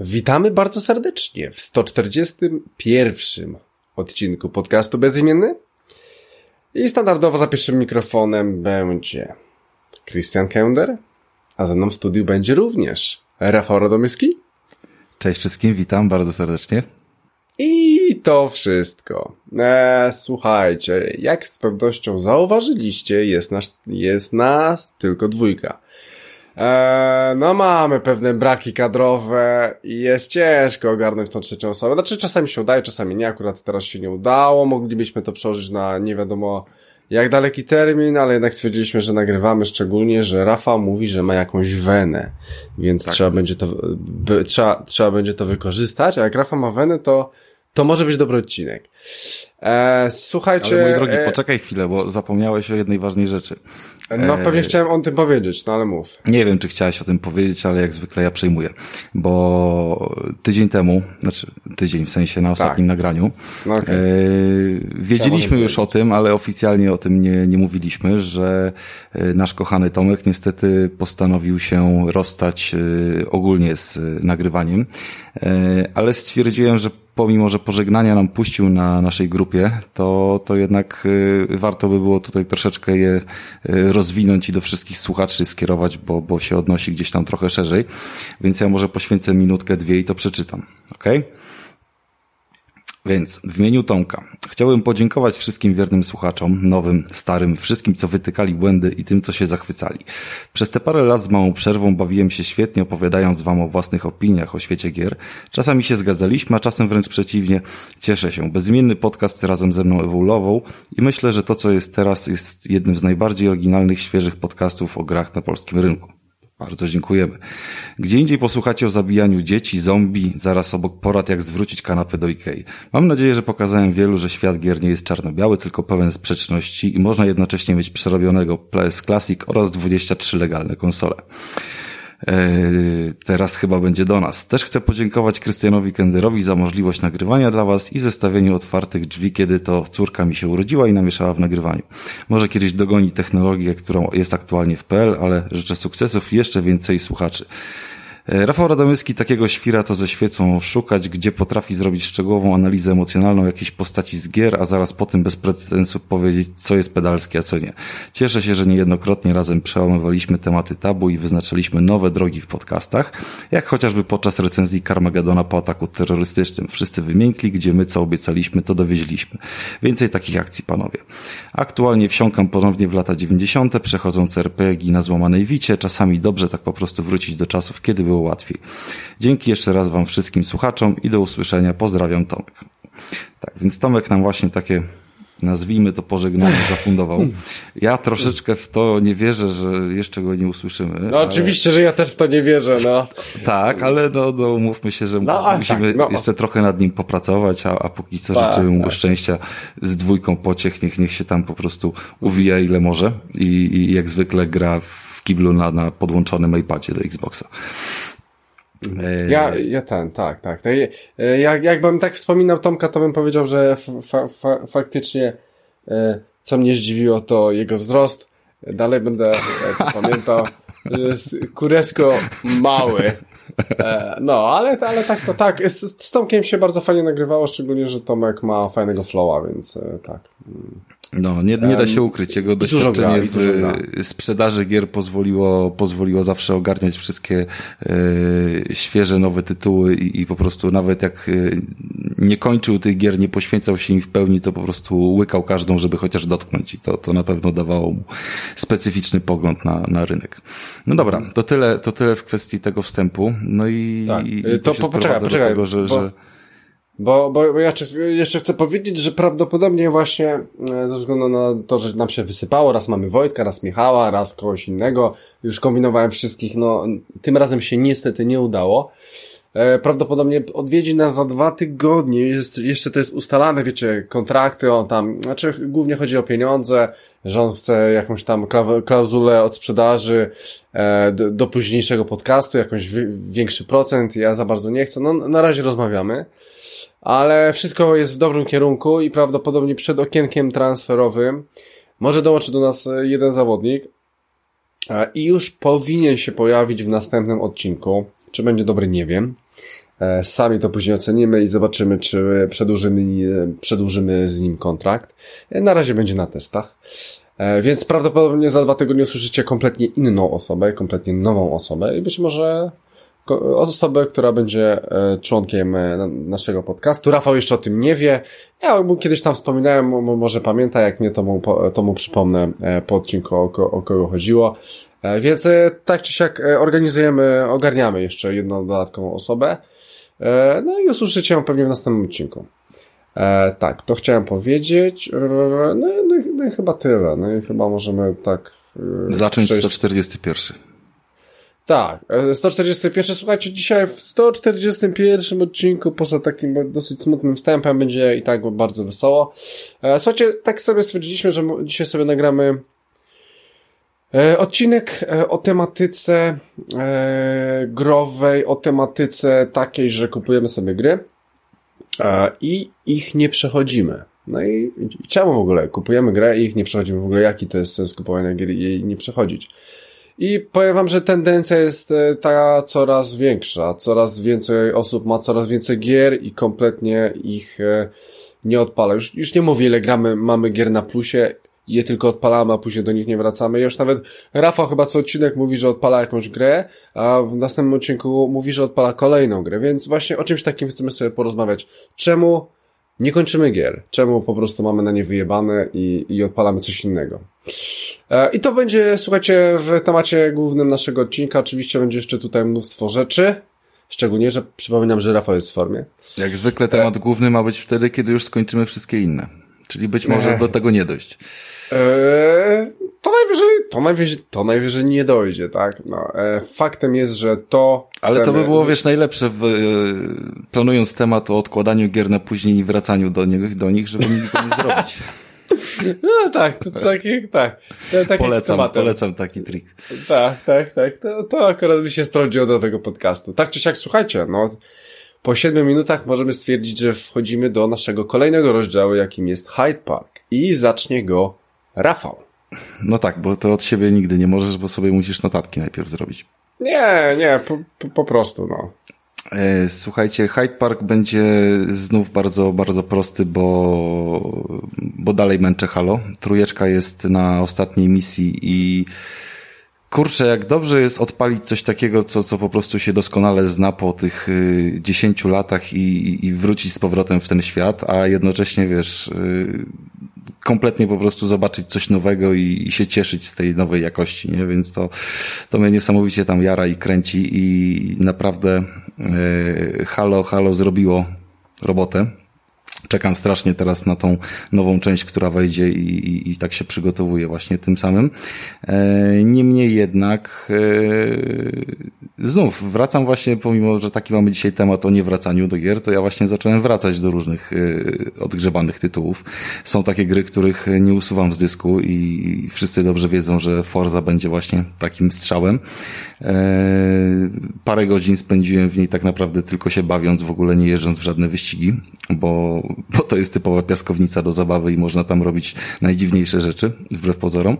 Witamy bardzo serdecznie w 141 odcinku podcastu Bezimienny. I standardowo za pierwszym mikrofonem będzie Christian Kender, a ze mną w studiu będzie również Rafał Radomyski. Cześć wszystkim, witam bardzo serdecznie. I to wszystko. Eee, słuchajcie, jak z pewnością zauważyliście, jest nas, jest nas tylko dwójka. Eee, no mamy pewne braki kadrowe i jest ciężko ogarnąć tą trzecią osobę. Znaczy czasami się udaje, czasami nie. Akurat teraz się nie udało. Moglibyśmy to przełożyć na nie wiadomo jak daleki termin, ale jednak stwierdziliśmy, że nagrywamy szczególnie, że Rafa mówi, że ma jakąś wenę, więc tak. trzeba będzie to, by, trzeba, trzeba będzie to wykorzystać, a jak Rafa ma wenę, to, to może być dobry odcinek. E, słuchajcie. Ale mój drogi, e... poczekaj chwilę, bo zapomniałeś o jednej ważnej rzeczy. No pewnie e... chciałem o tym powiedzieć, no ale mów. Nie wiem, czy chciałeś o tym powiedzieć, ale jak zwykle ja przejmuję. Bo tydzień temu, znaczy tydzień w sensie na ostatnim tak. nagraniu, no okay. e... wiedzieliśmy już o tym, ale oficjalnie o tym nie, nie mówiliśmy, że e, nasz kochany Tomek niestety postanowił się rozstać ogólnie z nagrywaniem, ale stwierdziłem, że pomimo, że pożegnania nam puścił na naszej grupie, to, to jednak y, warto by było tutaj troszeczkę je y, rozwinąć i do wszystkich słuchaczy skierować, bo, bo się odnosi gdzieś tam trochę szerzej. Więc ja może poświęcę minutkę, dwie i to przeczytam. Okej? Okay? Więc w imieniu Tomka chciałbym podziękować wszystkim wiernym słuchaczom, nowym, starym, wszystkim, co wytykali błędy i tym, co się zachwycali. Przez te parę lat z małą przerwą bawiłem się świetnie, opowiadając wam o własnych opiniach o świecie gier. Czasami się zgadzaliśmy, a czasem wręcz przeciwnie. Cieszę się. Bezimienny podcast razem ze mną ewoluował i myślę, że to, co jest teraz, jest jednym z najbardziej oryginalnych, świeżych podcastów o grach na polskim rynku. Bardzo dziękujemy. Gdzie indziej posłuchacie o zabijaniu dzieci, zombie, zaraz obok porad jak zwrócić kanapę do Ikei. Mam nadzieję, że pokazałem wielu, że świat gier nie jest czarno-biały, tylko pełen sprzeczności i można jednocześnie mieć przerobionego PS Classic oraz 23 legalne konsole. E, teraz chyba będzie do nas. Też chcę podziękować Krystianowi Kenderowi za możliwość nagrywania dla Was i zestawieniu otwartych drzwi, kiedy to córka mi się urodziła i namieszała w nagrywaniu. Może kiedyś dogoni technologię, którą jest aktualnie w PL, ale życzę sukcesów i jeszcze więcej słuchaczy. E, Rafał Radomyski takiego świra to ze świecą szukać, gdzie potrafi zrobić szczegółową analizę emocjonalną jakiejś postaci z gier, a zaraz po tym bez precedensu powiedzieć, co jest pedalskie, a co nie. Cieszę się, że niejednokrotnie razem przełamywaliśmy tematy tabu i wyznaczaliśmy nowe drogi w podcastach, jak chociażby podczas recenzji Carmagedona po ataku terrorystycznym. Wszyscy wymiękli, gdzie my co obiecaliśmy, to dowieźliśmy. Więcej takich akcji, panowie. Aktualnie wsiąkam ponownie w lata 90., przechodząc RPG na złamanej wicie, czasami dobrze tak po prostu wrócić do czasów, kiedy było łatwiej. Dzięki jeszcze raz Wam wszystkim słuchaczom i do usłyszenia. Pozdrawiam Tomek. Tak, więc Tomek nam właśnie takie nazwijmy to pożegnanie zafundował. Ja troszeczkę w to nie wierzę, że jeszcze go nie usłyszymy. No ale... oczywiście, że ja też w to nie wierzę, no. tak, ale no, no mówmy się, że no, musimy tak, no. jeszcze trochę nad nim popracować, a, a póki co tak, życzymy mu tak. szczęścia z dwójką pociech, niech, niech się tam po prostu uwija ile może i, i jak zwykle gra w w kiblu na, na podłączonym iPadzie do Xboxa. Ja, ja ten, tak, tak. Jak, jakbym tak wspominał Tomka, to bym powiedział, że fa, fa, faktycznie e, co mnie zdziwiło, to jego wzrost. Dalej będę pamiętał. Jest kuresko mały. E, no, ale, ale tak to tak. Z, z Tomkiem się bardzo fajnie nagrywało, szczególnie, że Tomek ma fajnego flowa, więc e, tak. No, nie, nie da się ukryć. Jego doświadczenie w sprzedaży gier pozwoliło, pozwoliło zawsze ogarniać wszystkie e, świeże, nowe tytuły i, i, po prostu nawet jak e, nie kończył tych gier, nie poświęcał się im w pełni, to po prostu łykał każdą, żeby chociaż dotknąć i to, to na pewno dawało mu specyficzny pogląd na, na rynek. No dobra, to tyle, to tyle w kwestii tego wstępu. No i, tak. i to, to poczekaj, poczekaj, do tego, że, bo... że bo, bo ja jeszcze chcę powiedzieć, że prawdopodobnie właśnie e, ze względu na to, że nam się wysypało, raz mamy Wojtka, raz Michała, raz kogoś innego, już kombinowałem wszystkich, no tym razem się niestety nie udało. E, prawdopodobnie odwiedzi nas za dwa tygodnie. Jest, jeszcze to jest ustalane, wiecie, kontrakty, on tam, znaczy głównie chodzi o pieniądze, że on chce jakąś tam klauzulę od sprzedaży e, do, do późniejszego podcastu, jakąś większy procent, ja za bardzo nie chcę. No, na razie rozmawiamy, ale wszystko jest w dobrym kierunku i prawdopodobnie przed okienkiem transferowym może dołączy do nas jeden zawodnik e, i już powinien się pojawić w następnym odcinku. Czy będzie dobry, nie wiem. E, sami to później ocenimy i zobaczymy, czy przedłużymy, przedłużymy z nim kontrakt. E, na razie będzie na testach. E, więc prawdopodobnie za dwa tygodnie usłyszycie kompletnie inną osobę, kompletnie nową osobę i być może osobę, która będzie członkiem naszego podcastu. Rafał jeszcze o tym nie wie. Ja mu kiedyś tam wspominałem, może pamięta, jak nie, to mu, to mu przypomnę po odcinku, o, o kogo chodziło. Więc tak czy siak organizujemy, ogarniamy jeszcze jedną dodatkową osobę. E, no i usłyszycie ją pewnie w następnym odcinku. E, tak, to chciałem powiedzieć. E, no, no, no i chyba tyle. No i chyba możemy tak. Zacząć przejść... 141. Tak, 141. Słuchajcie, dzisiaj w 141 odcinku, poza takim dosyć smutnym wstępem, będzie i tak bardzo wesoło. Słuchajcie, tak sobie stwierdziliśmy, że dzisiaj sobie nagramy E, odcinek e, o tematyce e, growej, o tematyce takiej, że kupujemy sobie gry i ich nie przechodzimy. No i, i czemu w ogóle kupujemy grę i ich nie przechodzimy? W ogóle jaki to jest sens kupowania gier i jej nie przechodzić? I powiem wam, że tendencja jest ta coraz większa. Coraz więcej osób ma coraz więcej gier i kompletnie ich nie odpala. Już, już nie mówię, ile gramy, mamy gier na plusie je tylko odpalamy, a później do nich nie wracamy. Już nawet Rafał chyba co odcinek mówi, że odpala jakąś grę, a w następnym odcinku mówi, że odpala kolejną grę, więc właśnie o czymś takim chcemy sobie porozmawiać. Czemu nie kończymy gier? Czemu po prostu mamy na nie wyjebane i, i odpalamy coś innego? E, I to będzie, słuchajcie, w temacie głównym naszego odcinka. Oczywiście będzie jeszcze tutaj mnóstwo rzeczy. Szczególnie, że przypominam, że Rafał jest w formie. Jak zwykle temat e... główny ma być wtedy, kiedy już skończymy wszystkie inne. Czyli być może do tego nie dojść. Eee, to najwyżej, to najwyżej, to najwyżej nie dojdzie, tak? No, e, faktem jest, że to. Ale chcemy... to by było, wiesz, najlepsze, w, e, planując temat o odkładaniu gier na później i wracaniu do nich, do nich żeby nikt nie zrobić. No tak, to, tak, tak. To, tak polecam, polecam taki trik. Tak, tak, tak. To, to akurat by się sprawdziło do tego podcastu. Tak czy siak, słuchajcie, no po siedmiu minutach możemy stwierdzić, że wchodzimy do naszego kolejnego rozdziału, jakim jest Hyde Park. I zacznie go Rafał. No tak, bo to od siebie nigdy nie możesz, bo sobie musisz notatki najpierw zrobić. Nie, nie, po, po, po prostu, no. E, słuchajcie, Hyde Park będzie znów bardzo, bardzo prosty, bo, bo dalej męczę Halo. Trujeczka jest na ostatniej misji i Kurczę, jak dobrze jest odpalić coś takiego, co, co po prostu się doskonale zna po tych y, dziesięciu latach i, i wrócić z powrotem w ten świat, a jednocześnie, wiesz, y, kompletnie po prostu zobaczyć coś nowego i, i, się cieszyć z tej nowej jakości, nie? Więc to, to mnie niesamowicie tam jara i kręci i naprawdę Halo, Halo zrobiło robotę czekam strasznie teraz na tą nową część, która wejdzie i, i, i tak się przygotowuję właśnie tym samym. E, niemniej jednak e, znów wracam właśnie, pomimo, że taki mamy dzisiaj temat o niewracaniu do gier, to ja właśnie zacząłem wracać do różnych e, odgrzebanych tytułów. Są takie gry, których nie usuwam z dysku i wszyscy dobrze wiedzą, że Forza będzie właśnie takim strzałem. E, parę godzin spędziłem w niej tak naprawdę tylko się bawiąc, w ogóle nie jeżdżąc w żadne wyścigi, bo, bo to jest typowa piaskownica do zabawy i można tam robić najdziwniejsze rzeczy, wbrew pozorom.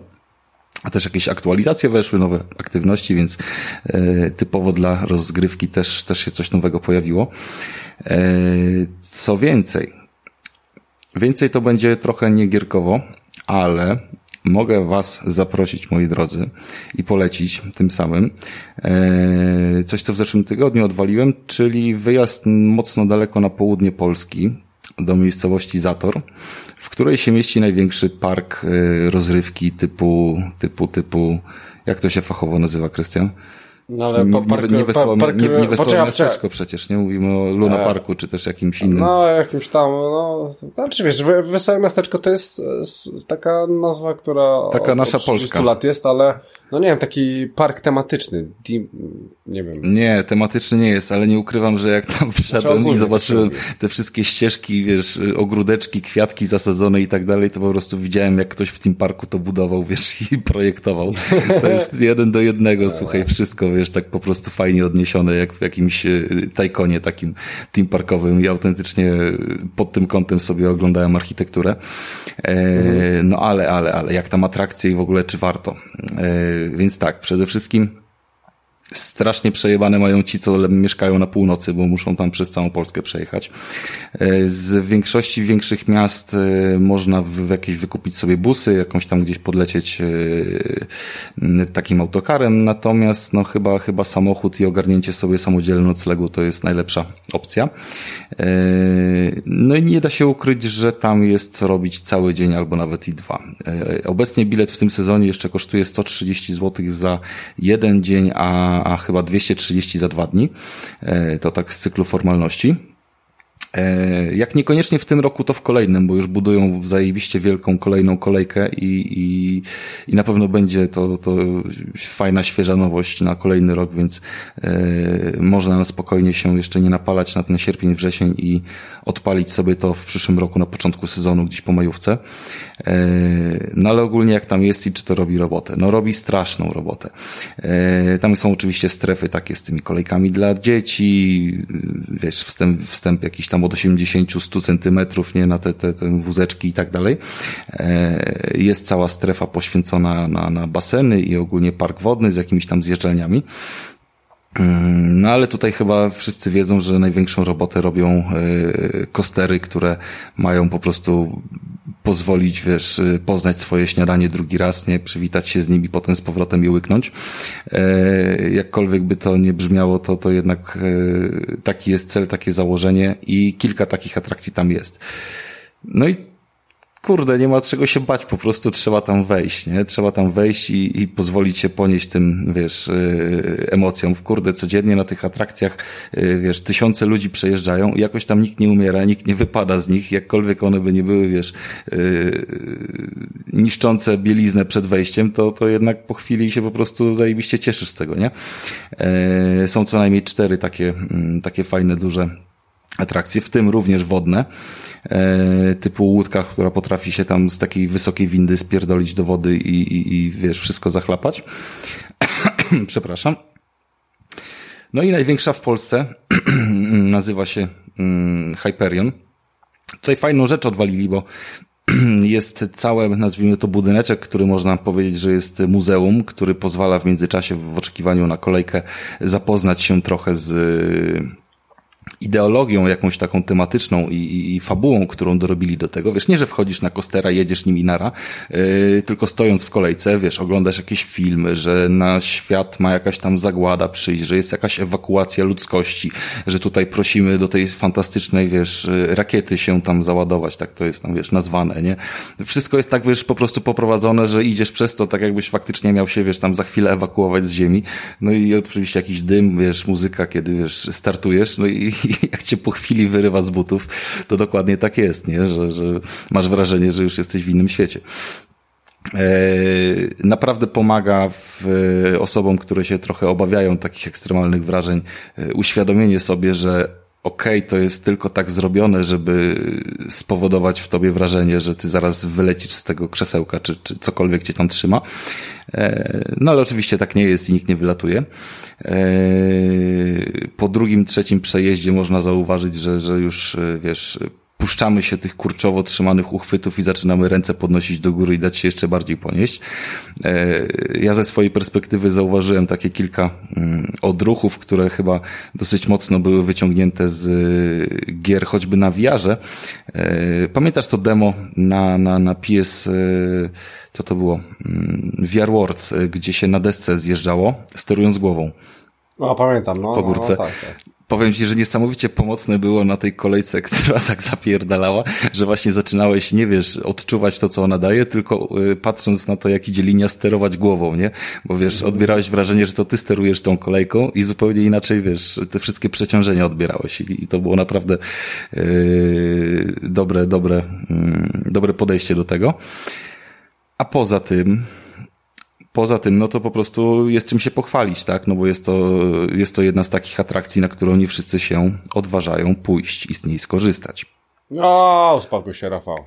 A też jakieś aktualizacje weszły, nowe aktywności, więc e, typowo dla rozgrywki też, też się coś nowego pojawiło. E, co więcej, więcej to będzie trochę niegierkowo, ale mogę Was zaprosić, moi drodzy, i polecić tym samym e, coś, co w zeszłym tygodniu odwaliłem, czyli wyjazd mocno daleko na południe Polski, do miejscowości Zator, w której się mieści największy park e, rozrywki typu, typu, typu, jak to się fachowo nazywa, Krystian? No, ale nie, park, nie, wesołe, park, nie, nie wesołe miasteczko przecież, nie mówimy o Luna Parku, czy też jakimś innym. No, jakimś tam, no, znaczy wiesz, wesołe miasteczko to jest taka nazwa, która taka nasza od Polska. lat jest, ale no nie wiem, taki park tematyczny, nie wiem. Nie, tematyczny nie jest, ale nie ukrywam, że jak tam wszedłem i zobaczyłem te wszystkie ścieżki, wiesz, ogródeczki, kwiatki zasadzone i tak dalej, to po prostu widziałem, jak ktoś w tym parku to budował, wiesz, i projektował. To jest jeden do jednego, słuchaj, wszystko, wiesz, tak po prostu fajnie odniesione, jak w jakimś e, tajkonie takim team parkowym i autentycznie pod tym kątem sobie oglądałem architekturę. E, no ale, ale, ale, jak tam atrakcje i w ogóle, czy warto? E, więc tak, przede wszystkim Strasznie przejebane mają ci, co mieszkają na północy, bo muszą tam przez całą Polskę przejechać. E, z większości większych miast e, można w jakieś wykupić sobie busy, jakąś tam gdzieś podlecieć e, takim autokarem, natomiast no chyba, chyba samochód i ogarnięcie sobie samodzielnego noclegu to jest najlepsza opcja. No i nie da się ukryć, że tam jest co robić cały dzień albo nawet i dwa. Obecnie bilet w tym sezonie jeszcze kosztuje 130 zł za jeden dzień, a a, chyba 230 za dwa dni. E, to tak z cyklu formalności. E, jak niekoniecznie w tym roku, to w kolejnym, bo już budują zajebiście wielką kolejną kolejkę i, i, i na pewno będzie to, to fajna, świeża nowość na kolejny rok, więc e, można na spokojnie się jeszcze nie napalać na ten sierpień, wrzesień i odpalić sobie to w przyszłym roku na początku sezonu, gdzieś po majówce. E, no ale ogólnie jak tam jest i czy to robi robotę? No robi straszną robotę. E, tam są oczywiście strefy takie z tymi kolejkami dla dzieci, wiesz, wstęp, wstęp jakiś tam od 80-100 centymetrów, nie, na te, te, te wózeczki i tak dalej. E, jest cała strefa poświęcona na, na baseny i ogólnie park wodny z jakimiś tam zjeżdżalniami. No ale tutaj chyba wszyscy wiedzą, że największą robotę robią e, kostery, które mają po prostu pozwolić, wiesz, e, poznać swoje śniadanie drugi raz, nie, przywitać się z nimi, potem z powrotem je łyknąć. E, jakkolwiek by to nie brzmiało, to, to jednak taki jest cel, takie założenie i kilka takich atrakcji tam jest. No i kurde, nie ma czego się bać, po prostu trzeba tam wejść, nie? Trzeba tam wejść i, i pozwolić się ponieść tym, wiesz, yy, emocjom. W kurde, codziennie na tych atrakcjach, yy, wiesz, tysiące ludzi przejeżdżają i jakoś tam nikt nie umiera, nikt nie wypada z nich, jakkolwiek one by nie były, wiesz, yy, niszczące bieliznę przed wejściem, to, to jednak po chwili się po prostu zajebiście cieszysz z tego, nie? Yy, są co najmniej cztery takie, yy, takie fajne, duże atrakcje, w tym również wodne, e, typu łódka, która potrafi się tam z takiej wysokiej windy spierdolić do wody i, i, i wiesz, wszystko zachlapać. Przepraszam. No i największa w Polsce nazywa się mm, Hyperion. Tutaj fajną rzecz odwalili, bo jest całe, nazwijmy to budyneczek, który można powiedzieć, że jest muzeum, który pozwala w międzyczasie w oczekiwaniu na kolejkę zapoznać się trochę z ideologią jakąś taką tematyczną i, i, i, fabułą, którą dorobili do tego. Wiesz, nie, że wchodzisz na kostera, jedziesz nim i nara, yy, tylko stojąc w kolejce, wiesz, oglądasz jakieś filmy, że na świat ma jakaś tam zagłada przyjść, że jest jakaś ewakuacja ludzkości, że tutaj prosimy do tej fantastycznej, wiesz, rakiety się tam załadować, tak to jest tam, wiesz, nazwane, nie? Wszystko jest tak, wiesz, po prostu poprowadzone, że idziesz przez to, tak jakbyś faktycznie miał się, wiesz, tam za chwilę ewakuować z ziemi. No i oczywiście jakiś dym, wiesz, muzyka, kiedy, wiesz, startujesz, no i jak cię po chwili wyrywa z butów, to dokładnie tak jest, nie? Że, że masz wrażenie, że już jesteś w innym świecie. E, naprawdę pomaga w, osobom, które się trochę obawiają takich ekstremalnych wrażeń, e, uświadomienie sobie, że okej, okay, to jest tylko tak zrobione, żeby spowodować w tobie wrażenie, że ty zaraz wylecisz z tego krzesełka, czy, czy cokolwiek cię tam trzyma. E, no ale oczywiście tak nie jest i nikt nie wylatuje. E, po drugim, trzecim przejeździe można zauważyć, że, że już, e, wiesz, puszczamy się tych kurczowo trzymanych uchwytów i zaczynamy ręce podnosić do góry i dać się jeszcze bardziej ponieść. Ja ze swojej perspektywy zauważyłem takie kilka mm, odruchów, które chyba dosyć mocno były wyciągnięte z gier, choćby na wiarze. Pamiętasz to demo na, na, na PS co to było? Mm, VR Words, y, gdzie się na desce zjeżdżało, sterując głową. No, pamiętam, no. Po górce. No, tak, tak. Powiem ci, że niesamowicie pomocne było na tej kolejce, która tak zapierdalała, że właśnie zaczynałeś, nie wiesz, odczuwać to, co ona daje, tylko y, patrząc na to, jak idzie linia, sterować głową, nie? Bo wiesz, odbierałeś wrażenie, że to ty sterujesz tą kolejką i zupełnie inaczej, wiesz, te wszystkie przeciążenia odbierałeś i, i to było naprawdę yy, dobre, dobre, yy, dobre podejście do tego. A poza tym, poza tym, no to po prostu jest czym się pochwalić, tak? No bo jest to, jest to jedna z takich atrakcji, na którą nie wszyscy się odważają pójść i z niej skorzystać. O, uspokój się, Rafał.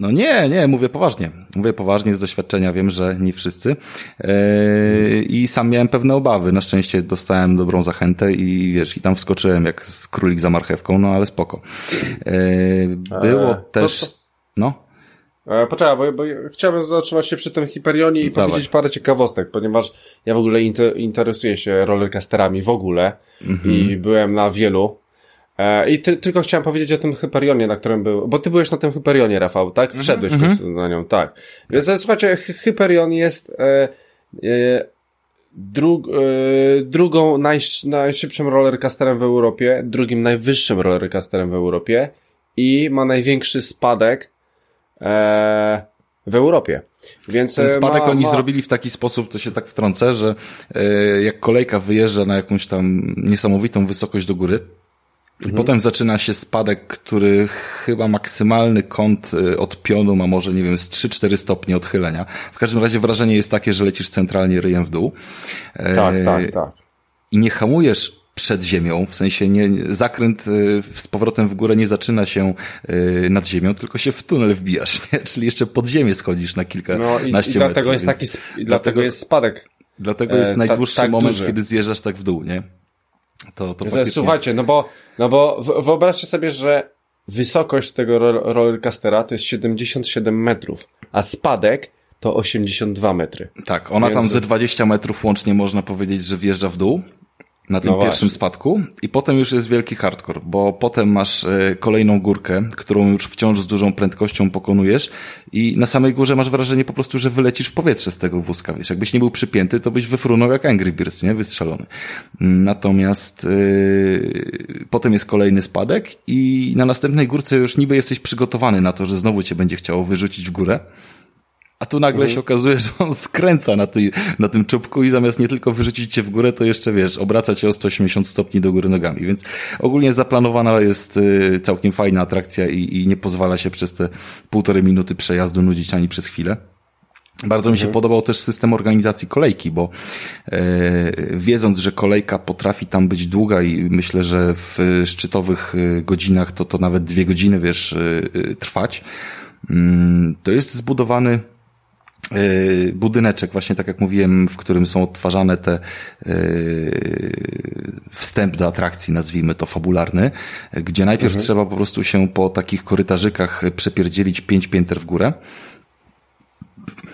No nie, nie, mówię poważnie. Mówię poważnie z doświadczenia, wiem, że nie wszyscy. Yy, I sam miałem pewne obawy. Na szczęście dostałem dobrą zachętę i wiesz, i tam wskoczyłem jak z królik za marchewką, no ale spoko. Yy, było eee, też, to, to... no. E, poczekaj, bo, bo chciałbym zatrzymać się przy tym Hyperionie i Dawaj. powiedzieć parę ciekawostek, ponieważ ja w ogóle inter, interesuję się rollercoasterami w ogóle mhm. i byłem na wielu. E, I ty, tylko chciałem powiedzieć o tym Hyperionie, na którym był, bo ty byłeś na tym Hyperionie, Rafał, tak? Mhm, Wszedłeś mhm. końcu na nią, tak. Więc e, słuchajcie, Hyperion jest e, e, dru, e, drugą naj, najszybszym rollercoasterem w Europie, drugim najwyższym rollercoasterem w Europie i ma największy spadek w Europie. Więc Ten spadek ma, oni ma... zrobili w taki sposób, to się tak wtrącę, że e, jak kolejka wyjeżdża na jakąś tam niesamowitą wysokość do góry, Mhm. Potem zaczyna się spadek, który chyba maksymalny kąt e, od pionu ma może, nie wiem, z 3-4 stopnie odchylenia. W każdym razie wrażenie jest takie, że lecisz centralnie ryjem w dół. E, tak, tak, tak. I nie hamujesz przed ziemią, w sensie nie, zakręt y, z powrotem w górę nie zaczyna się y, nad ziemią, tylko się w tunel wbijasz, nie? czyli jeszcze pod ziemię schodzisz na kilka no i, i dlatego metrów, jest taki, i dlatego jest spadek. Dlatego jest e, najdłuższy ta, tak moment, duży. kiedy zjeżdżasz tak w dół, nie? To, to faktycznie... Słuchajcie, no bo, no bo wyobraźcie sobie, że wysokość tego rollercoastera to jest 77 metrów, a spadek to 82 metry. Tak, ona Więc... tam ze 20 metrów łącznie można powiedzieć, że wjeżdża w dół na tym no pierwszym spadku i potem już jest wielki hardcore, bo potem masz e, kolejną górkę, którą już wciąż z dużą prędkością pokonujesz i na samej górze masz wrażenie po prostu, że wylecisz w powietrze z tego wózka, wiesz, jakbyś nie był przypięty, to byś wyfrunął jak Angry Birds, nie? Wystrzelony. Natomiast yy, potem jest kolejny spadek i na następnej górce już niby jesteś przygotowany na to, że znowu cię będzie chciało wyrzucić w górę, a tu nagle mhm. się okazuje, że on skręca na, tej, na tym czubku i zamiast nie tylko wyrzucić cię w górę, to jeszcze, wiesz, obraca cię o 180 stopni do góry nogami. Więc ogólnie zaplanowana jest y, całkiem fajna atrakcja i, i nie pozwala się przez te półtorej minuty przejazdu nudzić ani przez chwilę. Bardzo mi się mhm. podobał też system organizacji kolejki, bo e, wiedząc, że kolejka potrafi tam być długa i myślę, że w szczytowych y, godzinach to to nawet dwie godziny, wiesz, y, y, trwać, mm, to jest zbudowany budyneczek, właśnie tak jak mówiłem, w którym są odtwarzane te y, wstęp do atrakcji, nazwijmy to fabularny, gdzie najpierw mhm. trzeba po prostu się po takich korytarzykach przepierdzielić pięć pięter w górę,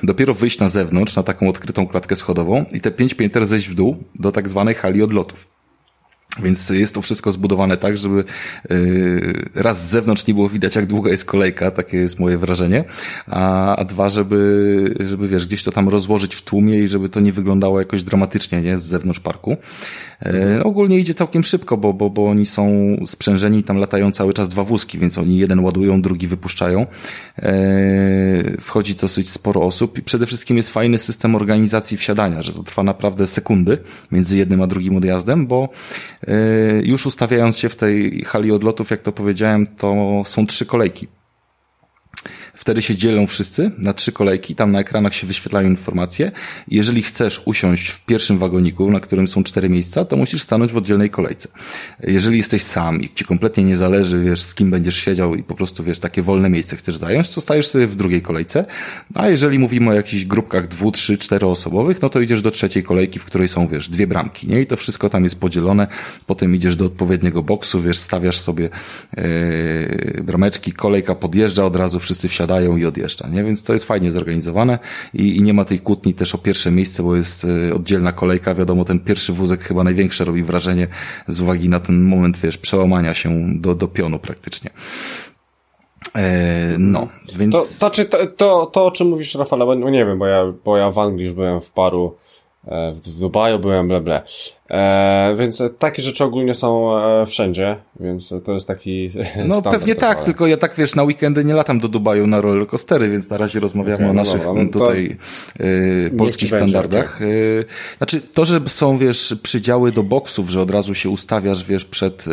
dopiero wyjść na zewnątrz, na taką odkrytą klatkę schodową i te pięć pięter zejść w dół do tak zwanej hali odlotów. Więc jest to wszystko zbudowane tak, żeby yy, raz z zewnątrz nie było widać, jak długa jest kolejka, takie jest moje wrażenie, a, a dwa, żeby, żeby wiesz, gdzieś to tam rozłożyć w tłumie i żeby to nie wyglądało jakoś dramatycznie, nie, z zewnątrz parku. Yy, ogólnie idzie całkiem szybko, bo, bo, bo oni są sprzężeni, tam latają cały czas dwa wózki, więc oni jeden ładują, drugi wypuszczają. Yy, wchodzi dosyć sporo osób i przede wszystkim jest fajny system organizacji wsiadania, że to trwa naprawdę sekundy między jednym a drugim odjazdem, bo Y, już ustawiając się w tej hali odlotów, jak to powiedziałem, to są trzy kolejki. Wtedy się dzielą wszyscy na trzy kolejki, tam na ekranach się wyświetlają informacje. Jeżeli chcesz usiąść w pierwszym wagoniku, na którym są cztery miejsca, to musisz stanąć w oddzielnej kolejce. Jeżeli jesteś sam i ci kompletnie nie zależy, wiesz, z kim będziesz siedział i po prostu, wiesz, takie wolne miejsce chcesz zająć, to stajesz sobie w drugiej kolejce. A jeżeli mówimy o jakichś grupkach dwu, trzy, czteroosobowych, no to idziesz do trzeciej kolejki, w której są, wiesz, dwie bramki, nie? I to wszystko tam jest podzielone. Potem idziesz do odpowiedniego boksu, wiesz, stawiasz sobie yy, brameczki, kolejka podjeżdża, od razu wszyscy wsiadają wsiadają i odjeżdża, nie? Więc to jest fajnie zorganizowane i, i nie ma tej kłótni też o pierwsze miejsce, bo jest y, oddzielna kolejka. Wiadomo, ten pierwszy wózek chyba największe robi wrażenie z uwagi na ten moment, wiesz, przełamania się do, do pionu praktycznie. E, no, więc... To, to, to, to, to, o czym mówisz, Rafale, bo nie wiem, bo ja, bo ja w Anglii już byłem w paru, e, w Dubaju byłem, ble, ble. E, więc takie rzeczy ogólnie są e, wszędzie, więc to jest taki. No pewnie tak, ale... tylko ja tak wiesz, na weekendy nie latam do Dubaju na rollercoastery, więc na razie rozmawiamy okay, o no naszych no no tutaj e, polskich standardach. Będzie, okay. Znaczy, to, że są, wiesz, przydziały do boksów, że od razu się ustawiasz, wiesz, przed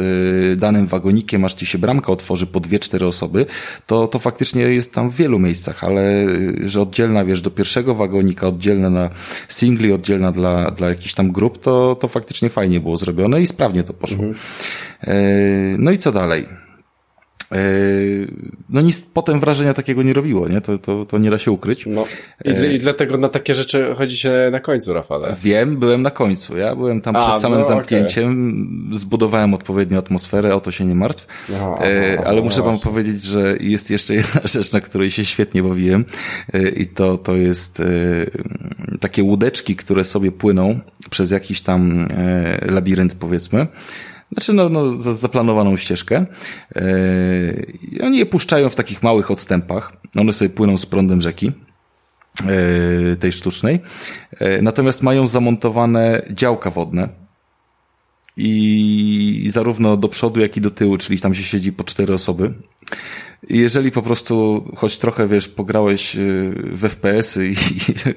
danym wagonikiem, aż ci się bramka otworzy po dwie, cztery osoby, to, to faktycznie jest tam w wielu miejscach, ale że oddzielna, wiesz, do pierwszego wagonika, oddzielna na singli, oddzielna dla, dla jakichś tam grup, to, to faktycznie faktycznie fajnie było zrobione i sprawnie to poszło. Mhm. E, no i co dalej? E, no nic potem wrażenia takiego nie robiło, nie? To, to, to nie da się ukryć. No. I, e, I dlatego na takie rzeczy chodzi się na końcu, Rafale. Wiem, byłem na końcu. Ja byłem tam przed A, samym no, zamknięciem, okay. zbudowałem odpowiednią atmosferę, o to się nie martw. Aha, aha, Ale muszę wam powiedzieć, że jest jeszcze jedna rzecz, na której się świetnie bawiłem i to, to jest takie łódeczki, które sobie płyną przez jakiś tam labirynt, powiedzmy. Znaczy, no, no zaplanowaną ścieżkę. Yy, oni je puszczają w takich małych odstępach. One sobie płyną z prądem rzeki yy, tej sztucznej. Yy, natomiast mają zamontowane działka wodne. I zarówno do przodu, jak i do tyłu, czyli tam się siedzi po cztery osoby jeżeli po prostu choć trochę, wiesz, pograłeś y, w FPS-y i, i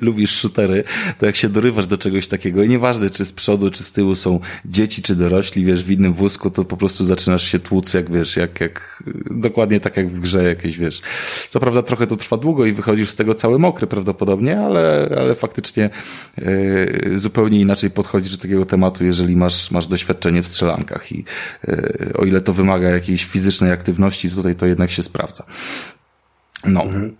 lubisz shootery, to jak się dorywasz do czegoś takiego i nieważne, czy z przodu, czy z tyłu są dzieci, czy dorośli, wiesz, w innym wózku, to po prostu zaczynasz się tłuc, jak wiesz, jak, jak, dokładnie tak jak w grze jakieś, wiesz. Co prawda trochę to trwa długo i wychodzisz z tego cały mokry prawdopodobnie, ale, ale faktycznie yy, zupełnie inaczej podchodzisz do takiego tematu, jeżeli masz, masz doświadczenie w strzelankach i yy, o ile to wymaga jakiejś fizycznej aktywności, tutaj to jednak się sprawdza. No, mhm.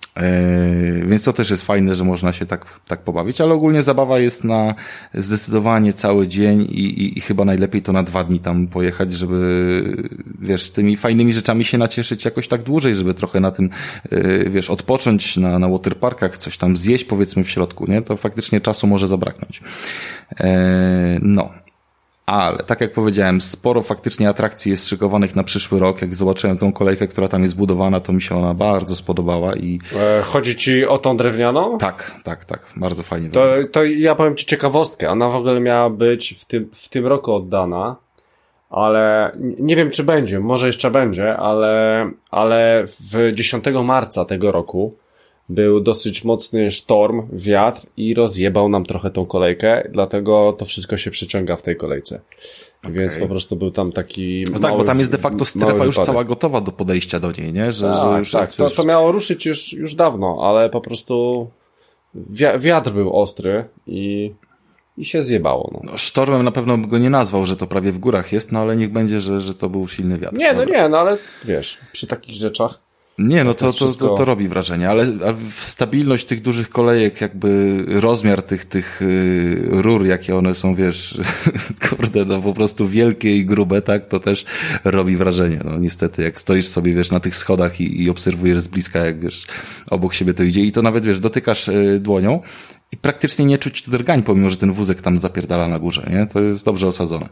więc to też jest fajne, że można się tak, tak pobawić, ale ogólnie zabawa jest na zdecydowanie cały dzień i, i, i chyba najlepiej to na dwa dni tam pojechać, żeby, wiesz, tymi fajnymi rzeczami się nacieszyć jakoś tak dłużej, żeby trochę na tym, e, wiesz, odpocząć na, na waterparkach, coś tam zjeść powiedzmy w środku, nie? To faktycznie czasu może zabraknąć. E, no. Ale, tak jak powiedziałem, sporo faktycznie atrakcji jest szykowanych na przyszły rok. Jak zobaczyłem tą kolejkę, która tam jest budowana, to mi się ona bardzo spodobała i... E, chodzi ci o tą drewnianą? Tak, tak, tak. Bardzo fajnie. To, to ja powiem ci ciekawostkę. Ona w ogóle miała być w tym, w tym roku oddana, ale nie wiem, czy będzie. Może jeszcze będzie, ale, ale w 10 marca tego roku był dosyć mocny sztorm, wiatr i rozjebał nam trochę tą kolejkę, dlatego to wszystko się przeciąga w tej kolejce. Okay. Więc po prostu był tam taki. No tak, bo tam jest de facto strefa już cała gotowa do podejścia do niej, nie? Że, tak, że już tak. Jest, to, to miało ruszyć już, już dawno, ale po prostu wiatr był ostry i, i się zjebało. No. no. sztormem na pewno by go nie nazwał, że to prawie w górach jest, no ale niech będzie, że, że to był silny wiatr. Nie, no Dobra. no nie, no ale wiesz, przy takich rzeczach nie, no to, to, to, to, robi wrażenie, ale stabilność tych dużych kolejek, jakby rozmiar tych, tych y, rur, jakie one są, wiesz, kurde, no po prostu wielkie i grube, tak, to też robi wrażenie, no niestety, jak stoisz sobie, wiesz, na tych schodach i, i obserwujesz z bliska, jak wiesz, obok siebie to idzie i to nawet, wiesz, dotykasz y, dłonią i praktycznie nie czuć drgań, pomimo, że ten wózek tam zapierdala na górze, nie, to jest dobrze osadzone.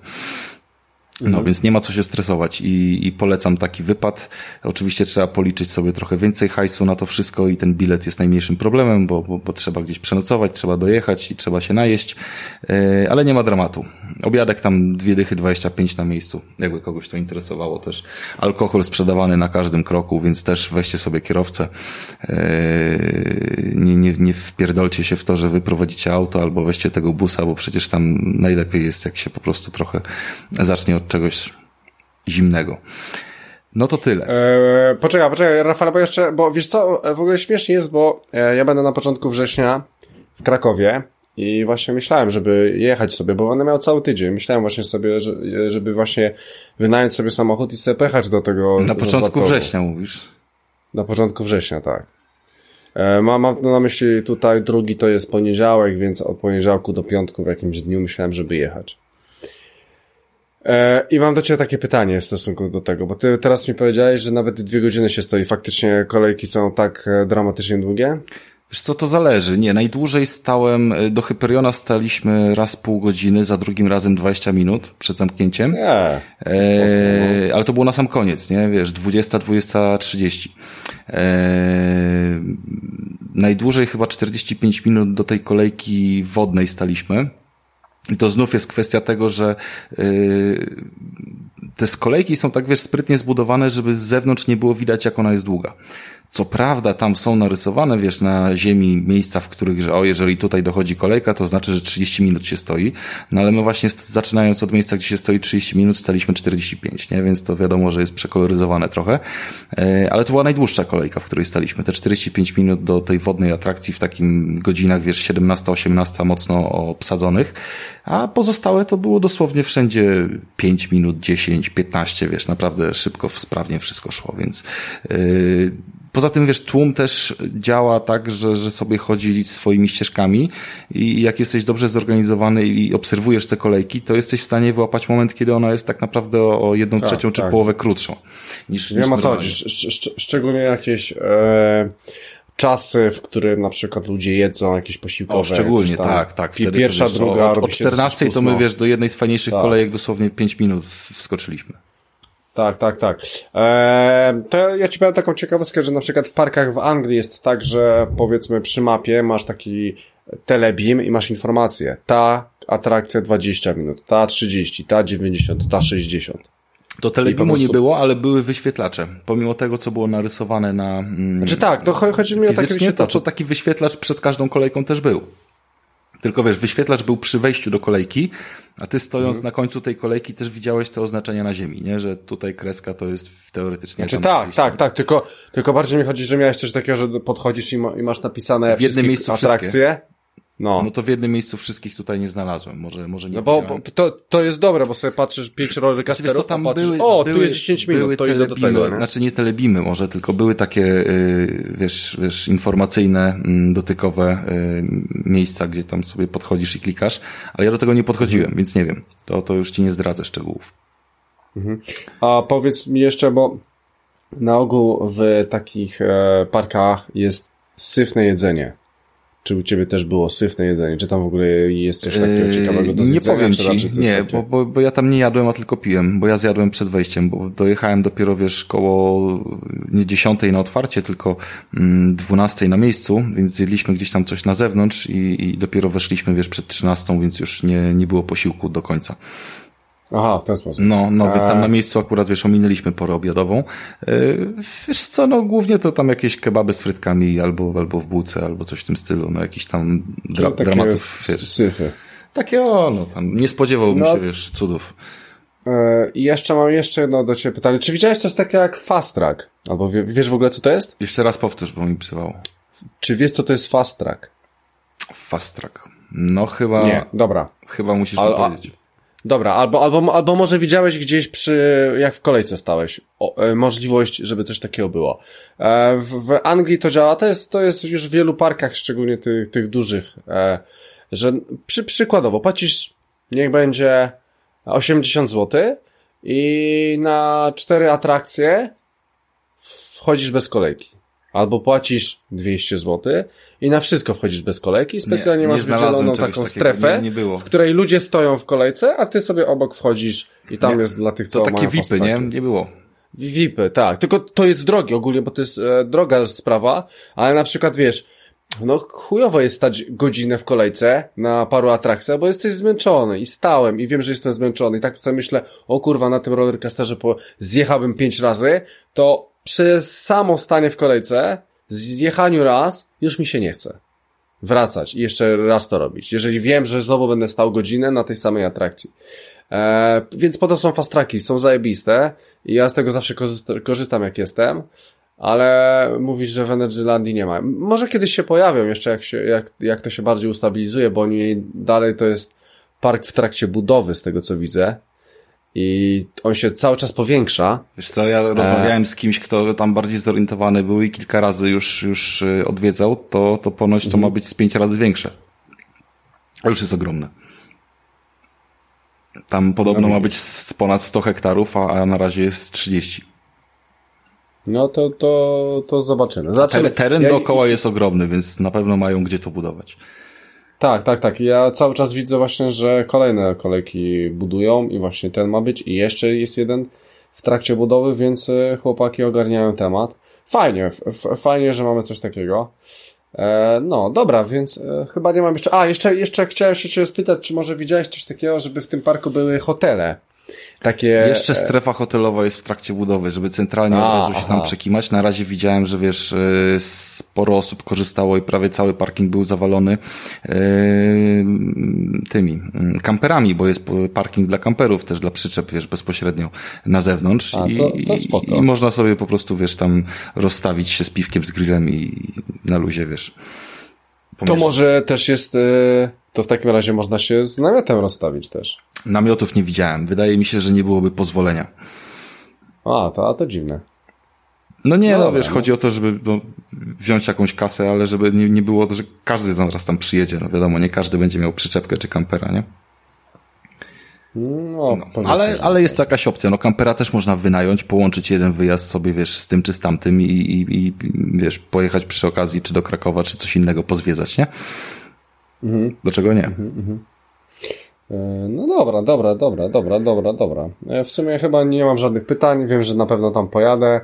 No mhm. więc nie ma co się stresować i, i polecam taki wypad. Oczywiście trzeba policzyć sobie trochę więcej hajsu na to wszystko i ten bilet jest najmniejszym problemem, bo, bo, bo trzeba gdzieś przenocować, trzeba dojechać i trzeba się najeść, yy, ale nie ma dramatu. Obiadek tam dwie dychy 25 na miejscu, jakby kogoś to interesowało też. Alkohol sprzedawany na każdym kroku, więc też weźcie sobie kierowcę. Yy, nie, nie, nie wpierdolcie się w to, że wy prowadzicie auto albo weźcie tego busa, bo przecież tam najlepiej jest, jak się po prostu trochę zacznie od czegoś zimnego. No to tyle. Eee, poczekaj, poczekaj, Rafał, bo jeszcze, bo wiesz co, w ogóle śmiesznie jest, bo e, ja będę na początku września w Krakowie i właśnie myślałem, żeby jechać sobie, bo będę miał cały tydzień. Myślałem właśnie sobie, że, żeby właśnie wynająć sobie samochód i sobie pechać do tego. Na początku września mówisz? Na początku września, tak. E, mam, mam na myśli tutaj drugi to jest poniedziałek, więc od poniedziałku do piątku w jakimś dniu myślałem, żeby jechać. E, I mam do Ciebie takie pytanie w stosunku do tego, bo Ty teraz mi powiedziałeś, że nawet dwie godziny się stoi. Faktycznie kolejki są tak e, dramatycznie długie? Wiesz co, to zależy. Nie, najdłużej stałem, e, do Hyperiona staliśmy raz pół godziny, za drugim razem 20 minut przed zamknięciem. Nie. E, ale to było na sam koniec, nie? Wiesz, 20, 20, 30. E, najdłużej chyba 45 minut do tej kolejki wodnej staliśmy. I to znów jest kwestia tego, że yy, te skolejki są tak, wiesz, sprytnie zbudowane, żeby z zewnątrz nie było widać, jak ona jest długa. Co prawda tam są narysowane, wiesz, na ziemi miejsca, w których, że o, jeżeli tutaj dochodzi kolejka, to znaczy, że 30 minut się stoi. No ale my właśnie zaczynając od miejsca, gdzie się stoi 30 minut, staliśmy 45, nie? Więc to wiadomo, że jest przekoloryzowane trochę. E, ale to była najdłuższa kolejka, w której staliśmy. Te 45 minut do tej wodnej atrakcji w takim godzinach, wiesz, 17-18 mocno obsadzonych. A pozostałe to było dosłownie wszędzie 5 minut, 10, 15, wiesz, naprawdę szybko, sprawnie wszystko szło, więc yy, Poza tym, wiesz, tłum też działa tak, że, że sobie chodzi swoimi ścieżkami i jak jesteś dobrze zorganizowany i obserwujesz te kolejki, to jesteś w stanie wyłapać moment, kiedy ona jest tak naprawdę o jedną tak, trzecią czy tak. połowę krótszą niż Nie ma co szczególnie jakieś e, czasy, w którym na przykład ludzie jedzą jakieś posiłkowe. O, szczególnie, tak, tak. Wtedy pierwsza, wiesz, druga. O, o 14 to my, wiesz, do jednej z fajniejszych tak. kolejek dosłownie 5 minut wskoczyliśmy. Tak, tak, tak. Eee, to ja ci powiem taką ciekawostkę, że na przykład w parkach w Anglii jest tak, że powiedzmy przy mapie masz taki telebim i masz informację. Ta atrakcja 20 minut, ta 30, ta 90, ta 60. To telebimu prostu... nie było, ale były wyświetlacze. Pomimo tego, co było narysowane na. Mm, znaczy tak, to chodzi mi o taki wyświetlacz. To, to taki wyświetlacz przed każdą kolejką też był. Tylko wiesz, wyświetlacz był przy wejściu do kolejki, a ty stojąc mhm. na końcu tej kolejki też widziałeś te oznaczenia na ziemi, nie? Że tutaj kreska to jest teoretycznie znaczy, tak, przyjście. tak, tak, tylko, tylko bardziej mi chodzi, że miałeś coś takiego, że podchodzisz i, ma, i masz napisane w jednym miejscu atrakcje. Wszystkie. No. no to w jednym miejscu wszystkich tutaj nie znalazłem. Może, może nie No bo, bo to, to jest dobre, bo sobie patrzysz pięć rollercoasterów, znaczy, tam patrzysz, były, o, były, tu jest 10 minut, były to idę do tego. Nie? Znaczy nie telebimy może, tylko były takie, yy, wiesz, wiesz, informacyjne, yy, dotykowe yy, miejsca, gdzie tam sobie podchodzisz i klikasz, ale ja do tego nie podchodziłem, mhm. więc nie wiem. To, to już ci nie zdradzę szczegółów. Mhm. A powiedz mi jeszcze, bo na ogół w takich e, parkach jest syfne jedzenie. Czy u ciebie też było syfne jedzenie? Czy tam w ogóle jest coś takiego yy, ciekawego do Nie zjedzenia, powiem ci, nie, bo, bo, bo ja tam nie jadłem, a tylko piłem, bo ja zjadłem przed wejściem, bo dojechałem dopiero, wiesz, koło nie dziesiątej na otwarcie, tylko mm, dwunastej na miejscu, więc zjedliśmy gdzieś tam coś na zewnątrz i, i dopiero weszliśmy, wiesz, przed trzynastą, więc już nie, nie było posiłku do końca. Aha, w ten sposób. No, no, więc tam na miejscu akurat, wiesz, ominęliśmy porę obiadową. Yy, wiesz co, no głównie to tam jakieś kebaby z frytkami albo, albo w bułce, albo coś w tym stylu, no jakiś tam dra dramatów, wiesz. Syfy. Takie o, no tam nie spodziewałbym no, się, wiesz, cudów. Yy, I jeszcze mam jeszcze jedno do Ciebie pytanie. Czy widziałeś coś takiego jak Fast Track? Albo wiesz w ogóle, co to jest? Jeszcze raz powtórz, bo mi psywało. Czy wiesz, co to jest Fast Track? Fast Track. No chyba... Nie, dobra. Chyba musisz mi powiedzieć. Dobra, albo, albo, albo może widziałeś gdzieś przy, jak w kolejce stałeś, o, e, możliwość, żeby coś takiego było. E, w, w, Anglii to działa, to jest, to jest już w wielu parkach, szczególnie tych, tych dużych, e, że przy, przykładowo płacisz, niech będzie 80 zł i na cztery atrakcje wchodzisz bez kolejki. Albo płacisz 200 zł i na wszystko wchodzisz bez kolejki. Specjalnie nie, masz wydzieloną taką strefę, nie, nie w której ludzie stoją w kolejce, a ty sobie obok wchodzisz i tam jest dla tych, co To takie VIPy, nie? Nie było. VIPy, tak. Tylko to jest drogie ogólnie, bo to jest e, droga sprawa, ale na przykład wiesz, no chujowo jest stać godzinę w kolejce na paru atrakcjach, bo jesteś zmęczony i stałem i wiem, że jestem zmęczony i tak sobie myślę, o kurwa, na tym rollercoasterze po zjechałbym pięć razy, to przez samo stanie w kolejce, zjechaniu raz, już mi się nie chce wracać i jeszcze raz to robić. Jeżeli wiem, że znowu będę stał godzinę na tej samej atrakcji. E, więc po to są fast tracki, są zajebiste i ja z tego zawsze korzystam jak jestem, ale mówisz, że w Energylandii nie ma. Może kiedyś się pojawią jeszcze jak, się, jak, jak to się bardziej ustabilizuje, bo oni dalej to jest park w trakcie budowy z tego co widzę i on się cały czas powiększa. Wiesz co, ja rozmawiałem e... z kimś, kto tam bardziej zorientowany był i kilka razy już, już y, odwiedzał, to, to ponoć to ma być z pięć razy większe. A już jest ogromne. Tam podobno no, ma być ponad 100 hektarów, a na razie jest 30. No to, to, to zobaczymy. zobaczymy. Teren ja... dookoła jest ogromny, więc na pewno mają gdzie to budować. Tak, tak, tak. Ja cały czas widzę właśnie, że kolejne kolejki budują i właśnie ten ma być i jeszcze jest jeden w trakcie budowy, więc e, chłopaki ogarniają temat. Fajnie, fajnie, że mamy coś takiego. E, no, dobra, więc e, chyba nie mam jeszcze. A, jeszcze, jeszcze chciałem się Cię spytać, czy może widziałeś coś takiego, żeby w tym parku były hotele? Takie... Jeszcze strefa hotelowa jest w trakcie budowy, żeby centralnie A, od razu się aha. tam przekimać. Na razie widziałem, że wiesz, e, sporo osób korzystało i prawie cały parking był zawalony yy, tymi mm, kamperami, bo jest parking dla kamperów, też dla przyczep, wiesz, bezpośrednio na zewnątrz A, to, to i, i można sobie po prostu, wiesz, tam rozstawić się z piwkiem, z grillem i na luzie, wiesz. To może też jest, e, to w takim razie można się z namiotem rozstawić też. Namiotów nie widziałem. Wydaje mi się, że nie byłoby pozwolenia. A, to, a to dziwne. No nie, no, no wiesz, no. chodzi o to, żeby no, wziąć jakąś kasę, ale żeby nie, nie było, że każdy zaraz tam przyjedzie. No wiadomo, nie każdy będzie miał przyczepkę czy kampera, nie? No, no, ale, ale jest to jakaś opcja. No, kampera też można wynająć, połączyć jeden wyjazd sobie, wiesz, z tym czy z tamtym i, i, i wiesz, pojechać przy okazji czy do Krakowa, czy coś innego pozwiedzać, nie? Mhm. Dlaczego nie? Mhm, mhm. E, no dobra, dobra, dobra, dobra, dobra, dobra. E, w sumie chyba nie mam żadnych pytań. Wiem, że na pewno tam pojadę.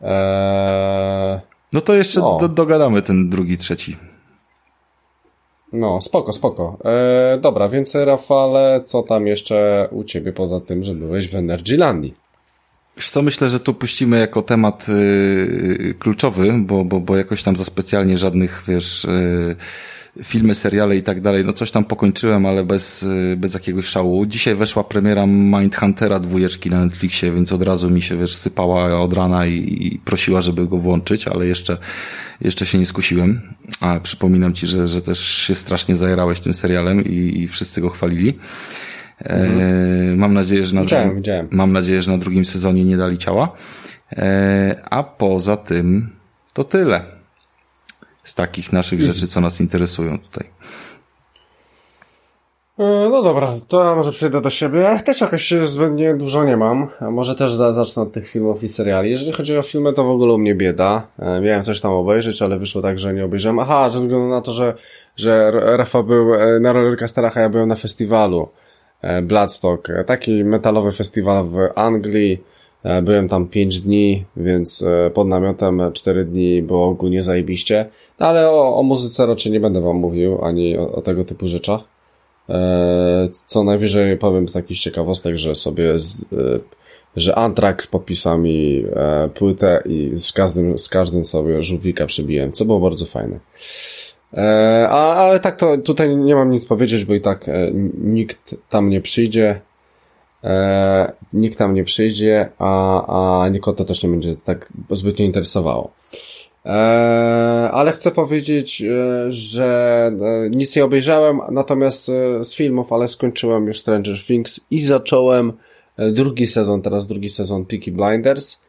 Eee... No to jeszcze no. do, dogadamy ten drugi, trzeci. No, spoko, spoko. Eee, dobra, więc Rafale, co tam jeszcze u Ciebie poza tym, że byłeś w Energylandii? Wiesz co, myślę, że tu puścimy jako temat yy, kluczowy, bo, bo, bo jakoś tam za specjalnie żadnych, wiesz... Yy, filmy, seriale i tak dalej. No coś tam pokończyłem, ale bez, y, bez jakiegoś szału. Dzisiaj weszła premiera Mindhuntera dwójeczki na Netflixie, więc od razu mi się, wiesz, sypała od rana i, i prosiła, żeby go włączyć, ale jeszcze, jeszcze się nie skusiłem. A przypominam ci, że, że też się strasznie zajerałeś tym serialem i, i wszyscy go chwalili. E, mam nadzieję, że na widziałem, drugim, widziałem. mam nadzieję, że na drugim sezonie nie dali ciała. E, a poza tym to tyle z takich naszych rzeczy, co nas interesują tutaj. E, no dobra, to ja może przejdę do siebie. Też jakoś zbędnie dużo nie mam. Może też zacznę od tych filmów i seriali. Jeżeli chodzi o filmy, to w ogóle u mnie bieda. E, miałem coś tam obejrzeć, ale wyszło tak, że nie obejrzałem. Aha, ze względu na to, że, że Rafa był e, na rollercoasterach, a ja byłem na festiwalu Bloodstock. Taki metalowy festiwal w Anglii byłem tam 5 dni, więc e, pod namiotem 4 dni było ogólnie zajebiście. No, ale o, o muzyce raczej nie będę wam mówił, ani o, o tego typu rzeczach. E, co najwyżej powiem z takich ciekawostek, że sobie z, że Antrax z podpisami płytę i z każdym, z każdym sobie żółwika przybiłem, co było bardzo fajne. A, ale tak to tutaj nie mam nic powiedzieć, bo i tak nikt tam nie przyjdzie e, nikt tam nie przyjdzie, a, a nikogo to też nie będzie tak zbytnio interesowało. E, ale chcę powiedzieć, e, że e, nic nie obejrzałem, natomiast z filmów, ale skończyłem już Stranger Things i zacząłem drugi sezon, teraz drugi sezon Peaky Blinders,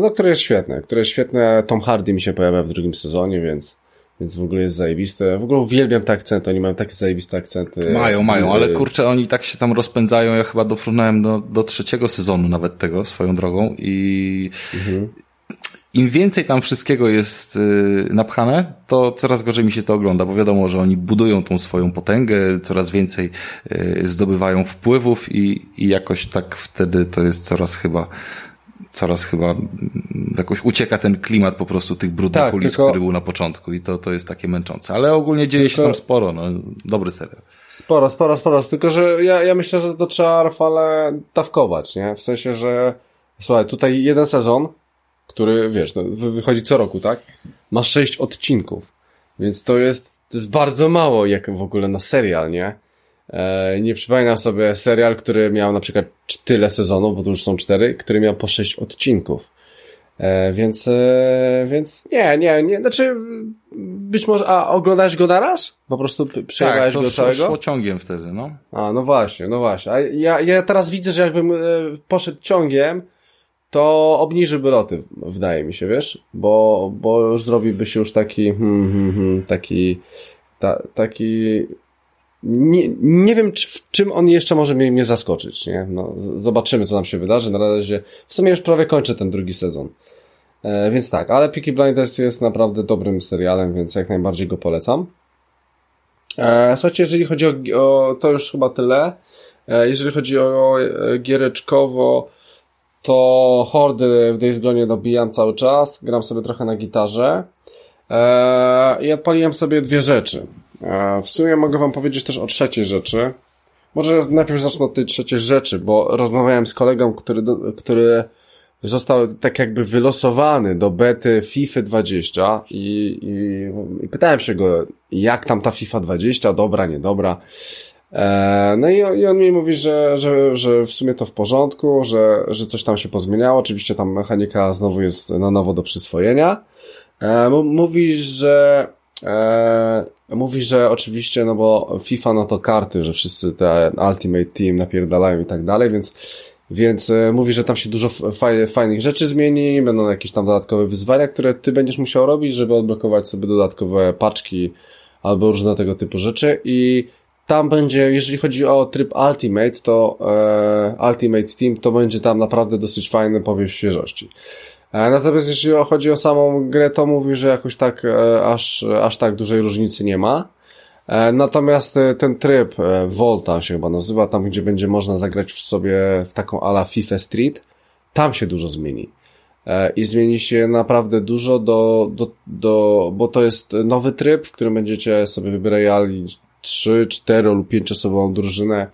no, który jest świetny, który jest świetny. Tom Hardy mi się pojawia w drugim sezonie, więc więc w ogóle jest zajebiste. W ogóle uwielbiam te akcenty, oni mają takie zajebiste akcenty. Mają, mają, ale kurczę, oni tak się tam rozpędzają. Ja chyba dofrunąłem do, do trzeciego sezonu nawet tego swoją drogą i mhm. im więcej tam wszystkiego jest y, napchane, to coraz gorzej mi się to ogląda, bo wiadomo, że oni budują tą swoją potęgę, coraz więcej y, zdobywają wpływów i, i jakoś tak wtedy to jest coraz chyba coraz chyba jakoś ucieka ten klimat po prostu tych brudnych tak, ulic, tylko... który był na początku i to, to jest takie męczące. Ale ogólnie dzieje tylko... się tam sporo, no, dobry serial. Sporo, sporo, sporo. Tylko, że ja, ja myślę, że to trzeba Rafale dawkować, nie? W sensie, że słuchaj, tutaj jeden sezon, który, wiesz, no, wychodzi co roku, tak? Ma sześć odcinków. Więc to jest, to jest bardzo mało, jak w ogóle na serial, nie? E, nie przypominam sobie serial, który miał na przykład tyle sezonów, bo to już są cztery, który miał po sześć odcinków. E, więc, e, więc nie, nie, nie, znaczy być może, a oglądałeś go naraz? Po prostu przejechałeś tak, go całego? szło ciągiem wtedy, no. A, no właśnie, no właśnie. A ja, ja teraz widzę, że jakbym e, poszedł ciągiem, to obniżyłby loty, wydaje mi się, wiesz? Bo, bo już zrobiłby się już taki, hmm, hmm, hmm, taki, ta, taki nie, nie wiem, czy, w czym on jeszcze może mnie, mnie zaskoczyć, nie? No, zobaczymy, co nam się wydarzy. Na razie, w sumie już prawie kończę ten drugi sezon. E, więc tak, ale Peaky Blinders jest naprawdę dobrym serialem, więc jak najbardziej go polecam. E, słuchajcie, jeżeli chodzi o, o, to już chyba tyle. E, jeżeli chodzi o, o giereczkowo, to hordy w Days Gone dobijam cały czas. Gram sobie trochę na gitarze. E, I odpaliłem sobie dwie rzeczy. E, w sumie mogę wam powiedzieć też o trzeciej rzeczy. Może najpierw zacznę od tej trzeciej rzeczy, bo rozmawiałem z kolegą, który, który został tak jakby wylosowany do bety FIFA 20 i, i, i pytałem się go, jak tam ta FIFA 20, dobra, niedobra. E, no i, i on mi mówi, że, że, że w sumie to w porządku, że, że coś tam się pozmieniało. Oczywiście tam mechanika znowu jest na nowo do przyswojenia. E, mówi, że e, mówi, że oczywiście, no bo FIFA no to karty, że wszyscy te Ultimate Team napierdalają i tak dalej, więc więc e, mówi, że tam się dużo fajnych rzeczy zmieni, będą jakieś tam dodatkowe wyzwania, które ty będziesz musiał robić, żeby odblokować sobie dodatkowe paczki albo różne tego typu rzeczy i tam będzie, jeżeli chodzi o tryb Ultimate, to e, Ultimate Team, to będzie tam naprawdę dosyć fajny powiew świeżości. Natomiast jeżeli chodzi o samą grę, to mówi, że jakoś tak e, aż, aż tak dużej różnicy nie ma. E, natomiast e, ten tryb Volta się chyba nazywa, tam gdzie będzie można zagrać w sobie w taką ala FIFA Street, tam się dużo zmieni. I zmieni się naprawdę dużo do, do, do, bo to jest nowy tryb, w którym będziecie sobie wybierali 3, 4 lub 5 osobową drużynę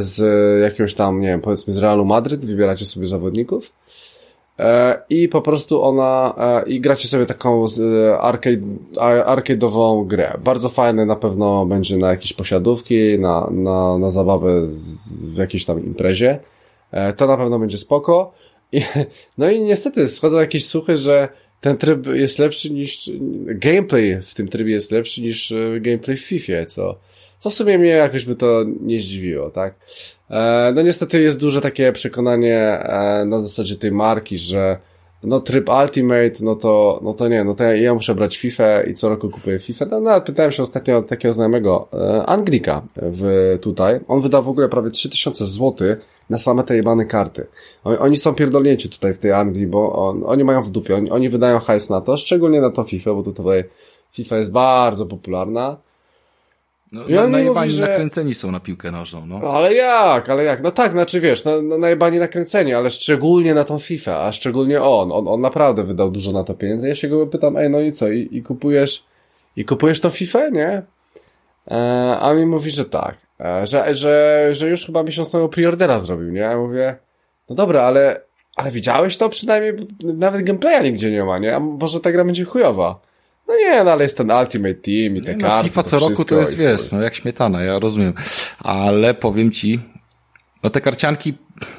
z jakiegoś tam, nie wiem, powiedzmy z Realu Madryt, wybieracie sobie zawodników i po prostu ona e, i gracie sobie taką e, arcade, arcade'ową grę. Bardzo fajne na pewno będzie na jakieś posiadówki, na, na, na zabawę w jakiejś tam imprezie. To na pewno będzie spoko. I, no i niestety schodzą jakieś słuchy, że ten tryb jest lepszy niż gameplay w tym trybie jest lepszy niż gameplay w FIFA, co co w sumie mnie jakoś by to nie zdziwiło, tak? E, no niestety jest duże takie przekonanie e, na zasadzie tej marki, że no tryb Ultimate, no to, no to nie, no to ja, ja muszę brać FIFA i co roku kupuję FIFA. No, no pytałem się ostatnio takiego znajomego, e, Anglika w, tutaj. On wydał w ogóle prawie 3000 zł na same te jebane karty. Oni, oni są pierdolnięci tutaj w tej Anglii, bo on, oni mają w dupie, oni, oni wydają hajs na to, szczególnie na to FIFA, bo tutaj FIFA jest bardzo popularna. No, ja na, najebani mówi, że... nakręceni są na piłkę nożną, no. Ale jak, ale jak? No tak, znaczy wiesz, no, no najebani nakręceni, ale szczególnie na tą FIFA, a szczególnie on. On, on naprawdę wydał dużo na to pieniędzy. Ja się go pytam, ej, no i co, i, i kupujesz, i kupujesz tą FIFA, nie? E, a mi mówi, że tak, e, że, że, że już chyba miesiąc temu preordera zrobił, nie? Ja mówię, no dobra, ale, ale widziałeś to przynajmniej, nawet gameplaya nigdzie nie ma, nie? A może ta gra będzie chujowa. No nie, no ale jest ten Ultimate Team i te no, karty. FIFA co roku to jest, wiesz, no jak śmietana, ja rozumiem. Ale powiem ci, no te karcianki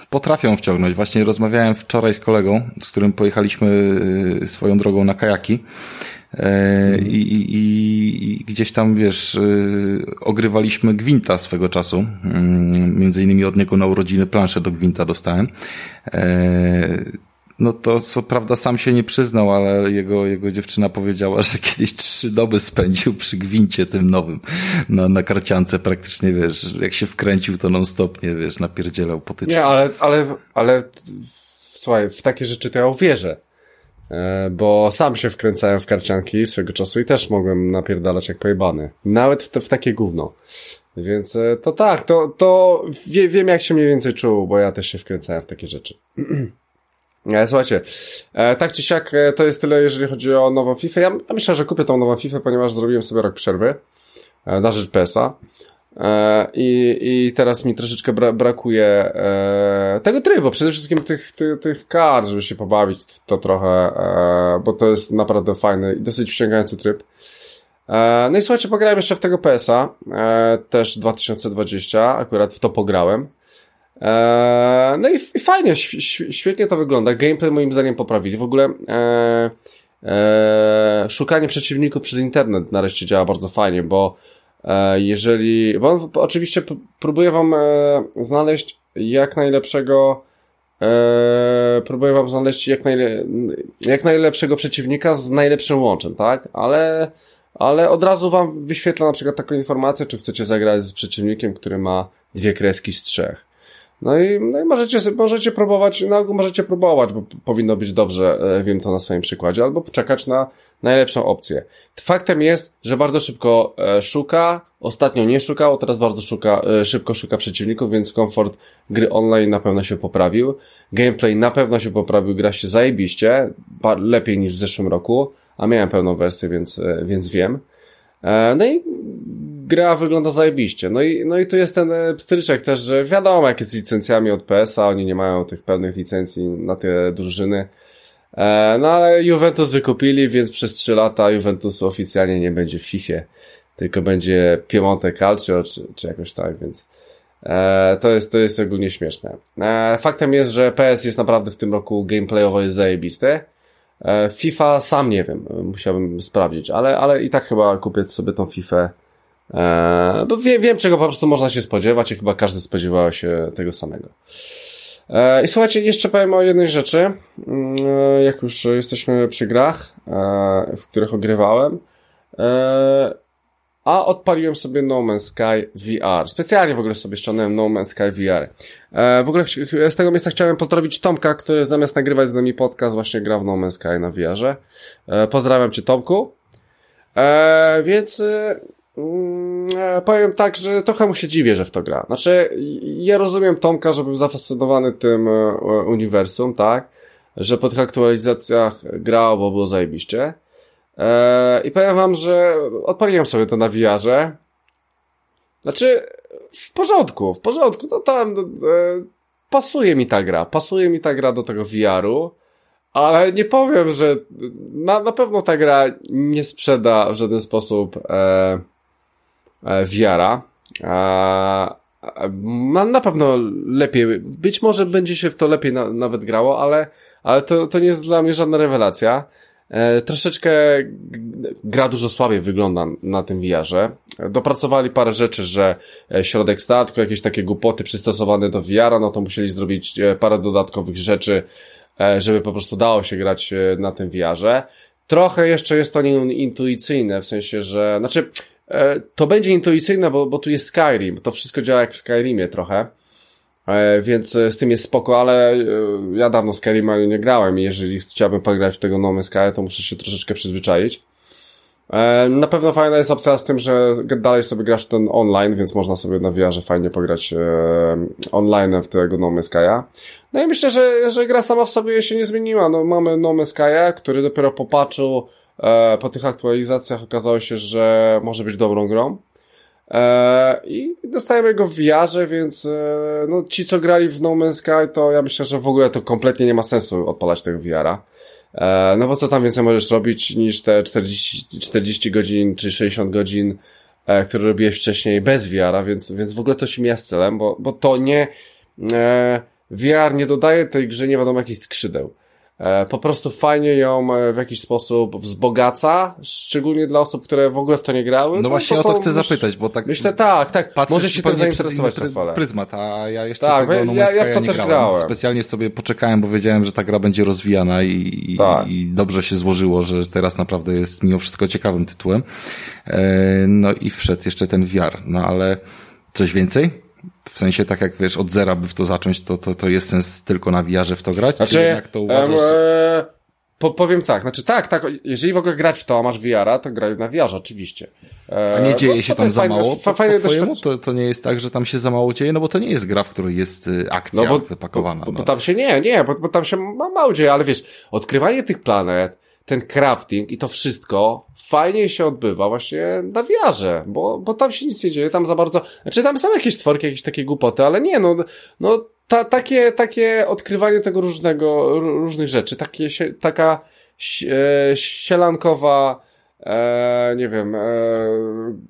potrafią wciągnąć. Właśnie rozmawiałem wczoraj z kolegą, z którym pojechaliśmy y, swoją drogą na kajaki. E, I, i, i, gdzieś tam, wiesz, y, ogrywaliśmy Gwinta swego czasu. Mm, między innymi od niego na urodziny planszę do Gwinta dostałem. No to co prawda sam się nie przyznał, ale jego, jego dziewczyna powiedziała, że kiedyś trzy doby spędził przy gwincie tym nowym na, na karciance praktycznie, wiesz, jak się wkręcił to non stop, nie wiesz, napierdzielał potyczkę. Nie, ale, ale, ale słuchaj, w takie rzeczy to ja uwierzę. E, bo sam się wkręcałem w karcianki swego czasu i też mogłem napierdalać jak pojebany. Nawet w, w takie gówno. Więc e, to tak, to, to wie, wiem jak się mniej więcej czuł, bo ja też się wkręcałem w takie rzeczy. E, słuchajcie, e, tak czy siak e, to jest tyle, jeżeli chodzi o nową FIFA. Ja myślę, że kupię tą nową FIFA, ponieważ zrobiłem sobie rok przerwy na rzecz PS-a. I, I teraz mi troszeczkę bra brakuje tego trybu, przede wszystkim tych, tych, tych kart, żeby się pobawić to trochę, bo to jest naprawdę fajny i dosyć wciągający tryb. No i słuchajcie, pograłem jeszcze w tego PS-a, też 2020, akurat w to pograłem. Eee, no i, fajnie, świetnie to wygląda. Gameplay moim zdaniem poprawili. W ogóle e, e, szukanie przeciwników przez internet nareszcie działa bardzo fajnie, bo e, jeżeli, bo oczywiście próbuję wam znaleźć jak najlepszego próbuję wam znaleźć jak, najle, jak najlepszego przeciwnika z najlepszym łączem, tak? Ale ale od razu wam wyświetla na przykład taką informację, czy chcecie zagrać z przeciwnikiem, który ma dwie kreski z trzech. No i, no i możecie, możecie próbować, no możecie próbować, bo powinno być dobrze, e, wiem to na swoim przykładzie, albo poczekać na najlepszą opcję. Faktem jest, że bardzo szybko e, szuka, ostatnio nie szukał, teraz bardzo szuka, e, szybko szuka przeciwników, więc komfort gry online na pewno się poprawił. Gameplay na pewno się poprawił, gra się zajebiście, lepiej niż w zeszłym roku, a miałem pełną wersję, więc, więc wiem. No i gra wygląda zajebiście. No i, no i tu jest ten pstryczek też, że wiadomo jak jest z licencjami od PS-a, oni nie mają tych pełnych licencji na te drużyny. No ale Juventus wykupili, więc przez 3 lata Juventusu oficjalnie nie będzie w FIFA, tylko będzie Piemonte Calcio czy, czy jakoś tak, więc E, to jest, to jest ogólnie śmieszne. E, faktem jest, że PS jest naprawdę w tym roku gameplayowo jest zajebiste. E, FIFA sam nie wiem, musiałbym sprawdzić, ale, ale i tak chyba kupię sobie tą FIFA. Bo wiem, wiem, czego po prostu można się spodziewać i chyba każdy spodziewał się tego samego. I słuchajcie, jeszcze powiem o jednej rzeczy. Mm, jak już jesteśmy przy grach, w których ogrywałem. A odpaliłem sobie No Man's Sky VR. Specjalnie w ogóle sobie ściągnąłem No Man's Sky VR. E, w ogóle z tego miejsca chciałem pozdrowić Tomka, który zamiast nagrywać z nami podcast właśnie gra w No Man's Sky na VR-ze. E, pozdrawiam Cię Tomku. E, więc e, mm, e, powiem tak, że trochę mu się dziwię, że w to gra. Znaczy, ja rozumiem Tomka, że był zafascynowany tym e, uniwersum, tak? Że po tych aktualizacjach grał, bo było zajebiście. I powiem wam, że odpaliłem sobie to na VR-ze. Znaczy, w porządku, w porządku. No tam e, pasuje mi ta gra, pasuje mi ta gra do tego VR-u, ale nie powiem, że na, na pewno ta gra nie sprzeda w żaden sposób e, e, VR-a. E, na, na pewno lepiej, być może będzie się w to lepiej na, nawet grało, ale, ale to, to nie jest dla mnie żadna rewelacja. E, troszeczkę gra dużo słabiej wygląda na tym VR-ze. Dopracowali parę rzeczy, że e, środek statku, jakieś takie głupoty przystosowane do VR-a, no to musieli zrobić e, parę dodatkowych rzeczy, żeby po prostu dało się grać na tym VR-ze. Trochę jeszcze jest to intuicyjne, w sensie, że, znaczy, to będzie intuicyjne, bo, bo tu jest Skyrim, to wszystko działa jak w Skyrimie trochę. E, więc e, z tym jest spoko, ale e, ja dawno Skyrima nie grałem i jeżeli chciałbym pograć w tego No Man's Sky, to muszę się troszeczkę przyzwyczaić. Na pewno fajna jest opcja z tym, że dalej sobie grasz ten online, więc można sobie na VR fajnie pograć online w tego No Man's Sky'a. No i myślę, że, że gra sama w sobie się nie zmieniła. No, mamy No Man's Sky'a, który dopiero po patchu, po tych aktualizacjach okazało się, że może być dobrą grą. E, I dostajemy go w VR-ze, więc e, no, ci, co grali w No Man's Sky, to ja myślę, że w ogóle to kompletnie nie ma sensu odpalać tego. E, no bo co tam więcej możesz robić niż te 40, 40 godzin czy 60 godzin, które robiłeś wcześniej bez VR-a, więc, więc w ogóle to się mija z celem, bo, bo to nie, VR nie dodaje tej grze nie wiadomo jakich skrzydeł. E, po prostu fajnie ją e, w jakiś sposób wzbogaca, szczególnie dla osób, które w ogóle w to nie grały. No, no właśnie o to chcę zapytać, bo tak... Myślę, tak, tak, może się tym zainteresować przez pry, pryzmat, a ja jeszcze tak, tego no ja, ja w to nie też grałem. grałem. Specjalnie sobie poczekałem, bo wiedziałem, że ta gra będzie rozwijana i, tak. i dobrze się złożyło, że teraz naprawdę jest mimo wszystko ciekawym tytułem. E, no i wszedł jeszcze ten VR, no ale coś więcej? W sensie tak jak wiesz, od zera by w to zacząć, to, to, to jest sens tylko na VR w to grać? Znaczy, czy jednak to uważasz... E, po, powiem tak, znaczy tak, tak, jeżeli w ogóle grać w to, a masz VR-a, to graj na VR oczywiście. E, a nie dzieje no, się tam za fajne, mało? Po, fajne po twojemu? To, to nie jest tak, że tam się za mało dzieje? No bo to nie jest gra, w której jest y, akcja no bo, wypakowana. Bo, bo, no. bo tam się nie, nie, bo, bo tam się ma mało dzieje, ale wiesz, odkrywanie tych planet, ten crafting i to wszystko fajnie się odbywa właśnie na wiarze, bo, bo tam się nic nie dzieje, tam za bardzo, znaczy tam są jakieś stworki, jakieś takie głupoty, ale nie, no, no ta, takie, takie odkrywanie tego różnego, różnych rzeczy, takie, taka e, sielankowa, e, nie wiem, e,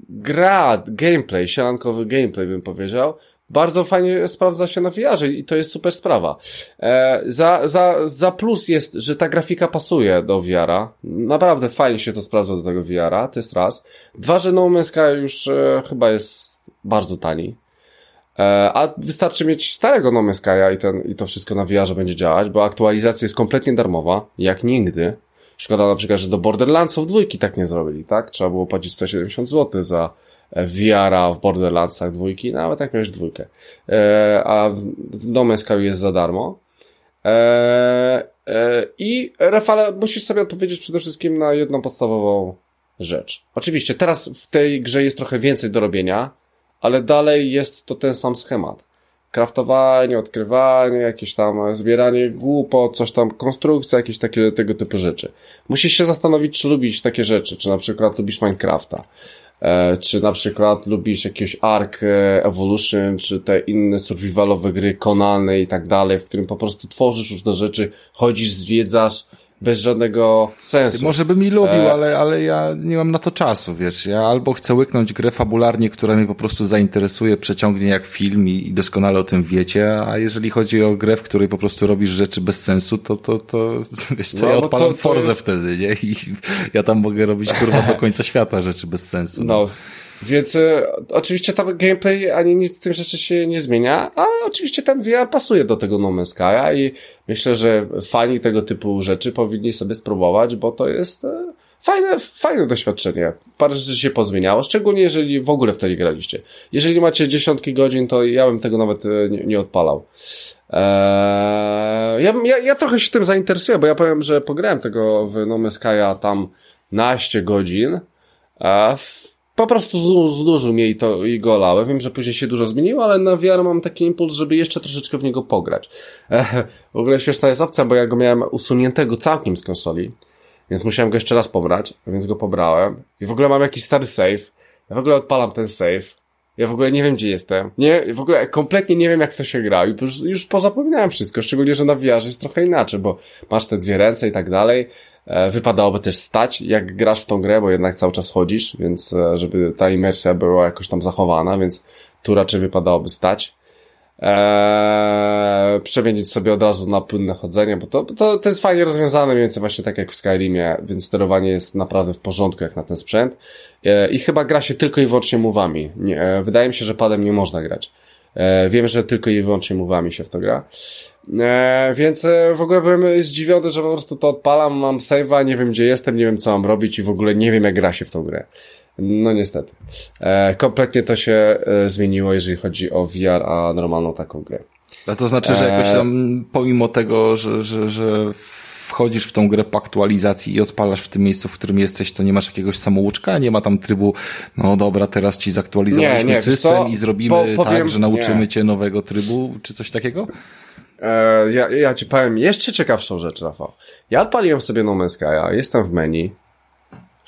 gra, gameplay, sielankowy gameplay bym powiedział, bardzo fajnie sprawdza się na VR i to jest super sprawa. E, za, za, za plus jest, że ta grafika pasuje do VR-a. Naprawdę fajnie się to sprawdza do tego VR-a, to jest raz. Dwa, że No Man's Sky już e, chyba jest bardzo tani. E, a wystarczy mieć starego No Man's Sky'a i, ten, i to wszystko na VR będzie działać, bo aktualizacja jest kompletnie darmowa, jak nigdy. Szkoda na przykład, że do Borderlandsów dwójki tak nie zrobili, tak? Trzeba było płacić 170 zł za VR-a w Borderlandsach dwójki, nawet jak miałeś dwójkę. E, a w No jest za darmo. E, e, I Rafale, musisz sobie odpowiedzieć przede wszystkim na jedną podstawową rzecz. Oczywiście, teraz w tej grze jest trochę więcej do robienia, ale dalej jest to ten sam schemat. kraftowanie, odkrywanie, jakieś tam zbieranie głupot, coś tam, konstrukcja, jakieś takie tego typu rzeczy. Musisz się zastanowić, czy lubisz takie rzeczy, czy na przykład lubisz Minecrafta, czy na przykład lubisz jakieś Ark e, Evolution, czy te inne survivalowe gry, Konane i tak dalej, w którym po prostu tworzysz różne rzeczy, chodzisz, zwiedzasz, bez żadnego sensu. Może bym i lubił, e... ale, ale ja nie mam na to czasu, wiesz. Ja albo chcę łyknąć grę fabularnie, która mnie po prostu zainteresuje, przeciągnie jak film i, i doskonale o tym wiecie, a jeżeli chodzi o grę, w której po prostu robisz rzeczy bez sensu, to, to, to, wiesz, to no, ja odpalam to, to Forze jest... wtedy, nie? I ja tam mogę robić kurwa do końca świata rzeczy bez sensu. No. no. Więc e, oczywiście tam gameplay ani nic z tych rzeczy się nie zmienia, ale oczywiście ten VR pasuje do tego No Man's Sky'a i myślę, że fani tego typu rzeczy powinni sobie spróbować, bo to jest e, fajne, fajne doświadczenie. Parę rzeczy się pozmieniało, szczególnie jeżeli w ogóle wtedy graliście. Jeżeli macie dziesiątki godzin, to ja bym tego nawet e, nie, nie odpalał. Eee, ja, ja, ja trochę się tym zainteresuję, bo ja powiem, że pograłem tego w No Man's Sky'a tam naście godzin. A w po prostu mnie i to go olałem. Wiem, że później się dużo zmieniło, ale na VR mam taki impuls, żeby jeszcze troszeczkę w niego pograć. w ogóle śmieszna jest opcja, bo ja go miałem usuniętego całkiem z konsoli, więc musiałem go jeszcze raz pobrać, więc go pobrałem. I w ogóle mam jakiś stary save. Ja w ogóle odpalam ten save. Ja w ogóle nie wiem, gdzie jestem. Nie, w ogóle kompletnie nie wiem, jak to się gra. Już, już pozapominałem wszystko, szczególnie, że na VR jest trochę inaczej, bo masz te dwie ręce i tak dalej. E, wypadałoby też stać, jak grasz w tą grę, bo jednak cały czas chodzisz, więc e, żeby ta imersja była jakoś tam zachowana, więc tu raczej wypadałoby stać. Eee, przemienić sobie od razu na płynne chodzenie, bo to, to, to jest fajnie rozwiązane, mniej więcej właśnie tak jak w Skyrimie, więc sterowanie jest naprawdę w porządku jak na ten sprzęt. Eee, I chyba gra się tylko i wyłącznie mówami. Nie, e, wydaje mi się, że padem nie można grać. Eee, wiem, że tylko i wyłącznie mówami się w to gra. E, więc e, w ogóle byłem zdziwiony, że po prostu to odpalam, mam save'a, nie wiem gdzie jestem, nie wiem co mam robić i w ogóle nie wiem jak gra się w tą grę. No niestety. E, kompletnie to się e, zmieniło, jeżeli chodzi o VR, a normalną taką grę. A to znaczy, że jakoś tam, pomimo tego, że, że, że wchodzisz w tą grę po aktualizacji i odpalasz w tym miejscu, w którym jesteś, to nie masz jakiegoś samouczka, nie ma tam trybu, no dobra, teraz ci zaktualizowaliśmy nie, nie, system i zrobimy po, powiem, tak, że nauczymy nie. cię nowego trybu, czy coś takiego? E, ja, ja ci powiem jeszcze ciekawszą rzecz, Rafał. Ja odpaliłem sobie No Man's Sky'a, jestem w menu,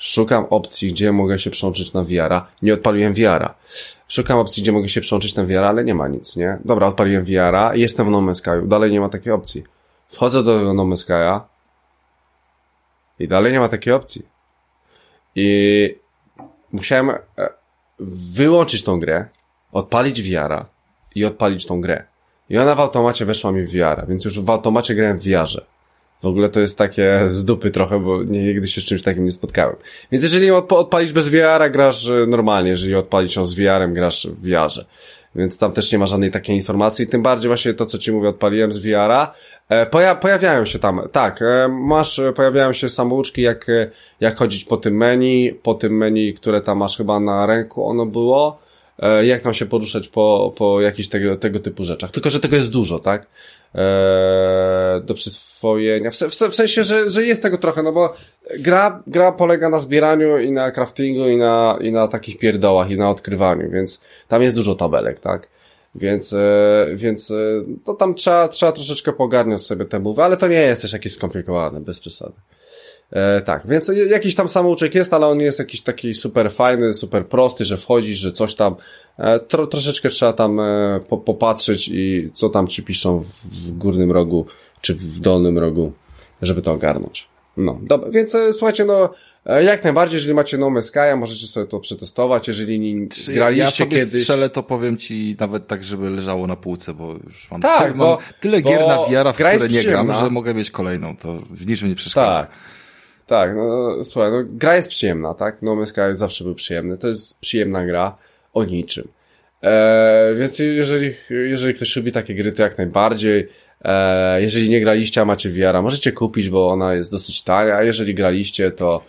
szukam opcji, gdzie mogę się przełączyć na VR-a. Nie odpaliłem VR-a. Szukam opcji, gdzie mogę się przełączyć na VR, ale nie ma nic, nie? Dobra, odpaliłem VR-a, jestem w No dalej nie ma takiej opcji. Wchodzę do No i dalej nie ma takiej opcji. I musiałem e, wyłączyć tą grę, odpalić VR-a i odpalić tą grę. I ona w automacie weszła mi w VR, więc już w automacie grałem w VR-ze. W ogóle to jest takie z dupy trochę, bo nigdy się z czymś takim nie spotkałem. Więc jeżeli odp odpalić bez VR-a, grasz e, normalnie. Jeżeli odpalić ją z VR-em, grasz w VR-ze. Więc tam też nie ma żadnej takiej informacji. Tym bardziej właśnie to, co ci mówię, odpaliłem z VR-a. E, poja pojawiają się tam, tak, e, masz, pojawiają się samouczki, jak, jak chodzić po tym menu, po tym menu, które tam masz chyba na ręku ono było E, jak tam się poruszać po, po jakichś tego, tego typu rzeczach. Tylko, że tego jest dużo, tak? Do przyswojenia. W, sensie, że, że jest tego trochę, no bo gra, gra polega na zbieraniu i na craftingu i na, i na takich pierdołach i na odkrywaniu, więc tam jest dużo tabelek, tak? Więc, e, więc e, to tam trzeba, trzeba troszeczkę pogarniać sobie te mowy, ale to nie jest też jakieś skomplikowane, bez przesady. E, tak, więc jakiś tam samouczek jest, ale on nie jest jakiś taki super fajny, super prosty, że wchodzisz, że coś tam, e, tro, troszeczkę trzeba tam e, po, popatrzeć i co tam ci piszą w, w, górnym rogu, czy w dolnym rogu, żeby to ogarnąć. No, dobra, więc e, słuchajcie, no, e, jak najbardziej, jeżeli macie No Man's możecie sobie to przetestować, jeżeli nie Czy graliście ja sobie kiedyś... strzelę, to powiem ci nawet tak, żeby leżało na półce, bo już mam, tak, tyle, bo, mam tyle gier na VR, w które nie gram, że mogę mieć kolejną, to w niczym nie przeszkadza. Tak. Tak, no słuchaj, no, gra jest przyjemna, tak? No Man's Sky zawsze był przyjemny. To jest przyjemna gra o niczym. E, więc jeżeli, jeżeli ktoś lubi takie gry, to jak najbardziej. E, jeżeli nie graliście, a macie VR, możecie kupić, bo ona jest dosyć tania, a jeżeli graliście, to,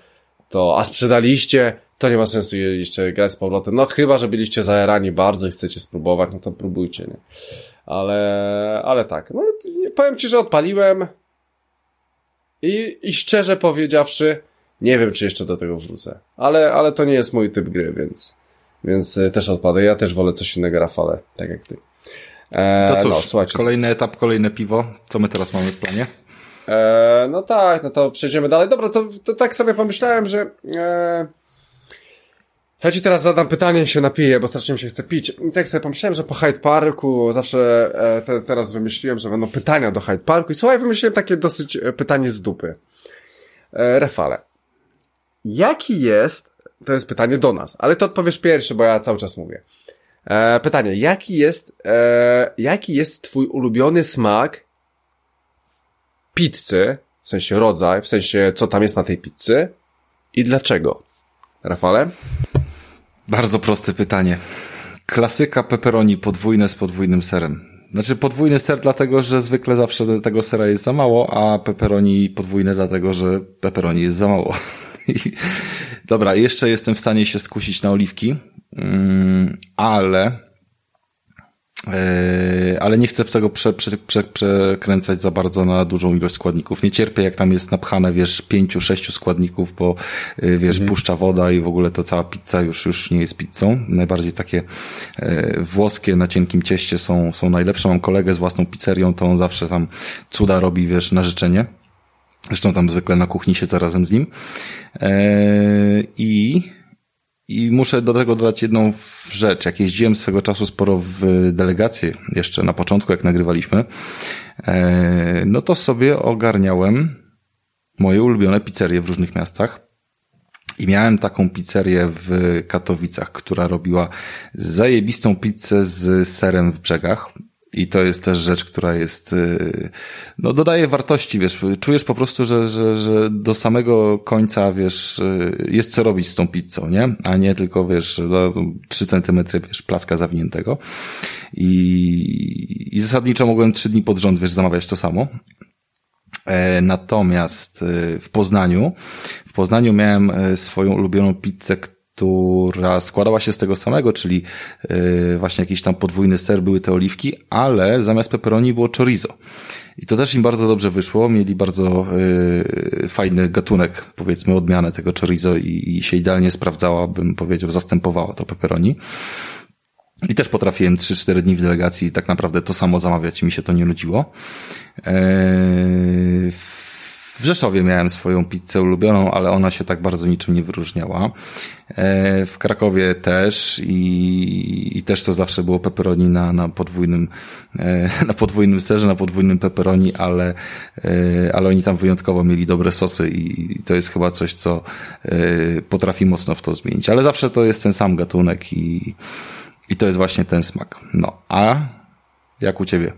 to a sprzedaliście, to nie ma sensu jeszcze grać z powrotem. No chyba, że byliście zajarani bardzo i chcecie spróbować, no to próbujcie, nie? Ale, ale tak. No, powiem ci, że odpaliłem, i, I szczerze powiedziawszy, nie wiem, czy jeszcze do tego wrócę. Ale, ale to nie jest mój typ gry, więc, więc e, też odpadę. Ja też wolę coś innego, Rafale, tak jak ty. E, to cóż, no, kolejny etap, kolejne piwo. Co my teraz mamy w planie? E, no tak, no to przejdziemy dalej. Dobra, to, to tak sobie pomyślałem, że... E, ja ci teraz zadam pytanie się napiję, bo strasznie mi się chce pić. I tak sobie pomyślałem, że po Hyde Parku zawsze e, te, teraz wymyśliłem, że będą pytania do Hyde Parku i słuchaj, wymyśliłem takie dosyć e, pytanie z dupy. E, Rafale. Jaki jest, to jest pytanie do nas, ale to odpowiesz pierwszy, bo ja cały czas mówię. E, pytanie, jaki jest, e, jaki jest twój ulubiony smak pizzy, w sensie rodzaj, w sensie co tam jest na tej pizzy i dlaczego? Rafale? Bardzo proste pytanie. Klasyka pepperoni podwójne z podwójnym serem. Znaczy podwójny ser dlatego, że zwykle zawsze tego sera jest za mało, a pepperoni podwójne dlatego, że pepperoni jest za mało. Dobra, jeszcze jestem w stanie się skusić na oliwki, mm, ale ale nie chcę tego prze, prze, prze, przekręcać za bardzo na dużą ilość składników. Nie cierpię, jak tam jest napchane, wiesz, pięciu, sześciu składników, bo yy, wiesz, mhm. puszcza woda i w ogóle to cała pizza już, już nie jest pizzą. Najbardziej takie e, włoskie na cienkim cieście są, są najlepsze. Mam kolegę z własną pizzerią, to on zawsze tam cuda robi, wiesz, na życzenie. Zresztą tam zwykle na kuchni siedzę razem z nim. E, I i muszę do tego dodać jedną rzecz. Jak jeździłem swego czasu sporo w delegację, jeszcze na początku, jak nagrywaliśmy, e, no to sobie ogarniałem moje ulubione pizzerie w różnych miastach. I miałem taką pizzerię w Katowicach, która robiła zajebistą pizzę z serem w brzegach. I to jest też rzecz, która jest, y, no dodaje wartości, wiesz, czujesz po prostu, że, że, że do samego końca, wiesz, y, jest co robić z tą pizzą, nie? A nie tylko, wiesz, do 3 centymetry, wiesz, placka zawiniętego. I, i zasadniczo mogłem trzy dni pod rząd, wiesz, zamawiać to samo. E, natomiast y, w Poznaniu, w Poznaniu miałem e, swoją ulubioną pizzę, która składała się z tego samego, czyli yy, właśnie jakiś tam podwójny ser, były te oliwki, ale zamiast pepperoni było chorizo. I to też im bardzo dobrze wyszło, mieli bardzo yy, fajny gatunek, powiedzmy odmianę tego chorizo i, i się idealnie sprawdzała, bym powiedział, zastępowała to pepperoni. I też potrafiłem 3-4 dni w delegacji tak naprawdę to samo zamawiać mi się to nie nudziło. Eee, w Rzeszowie miałem swoją pizzę ulubioną, ale ona się tak bardzo niczym nie wyróżniała. E, w Krakowie też i, i też to zawsze było pepperoni na, na podwójnym, e, na podwójnym serze, na podwójnym pepperoni, ale, e, ale oni tam wyjątkowo mieli dobre sosy i to jest chyba coś, co potrafi mocno w to zmienić. Ale zawsze to jest ten sam gatunek i, i to jest właśnie ten smak. No, a jak u ciebie?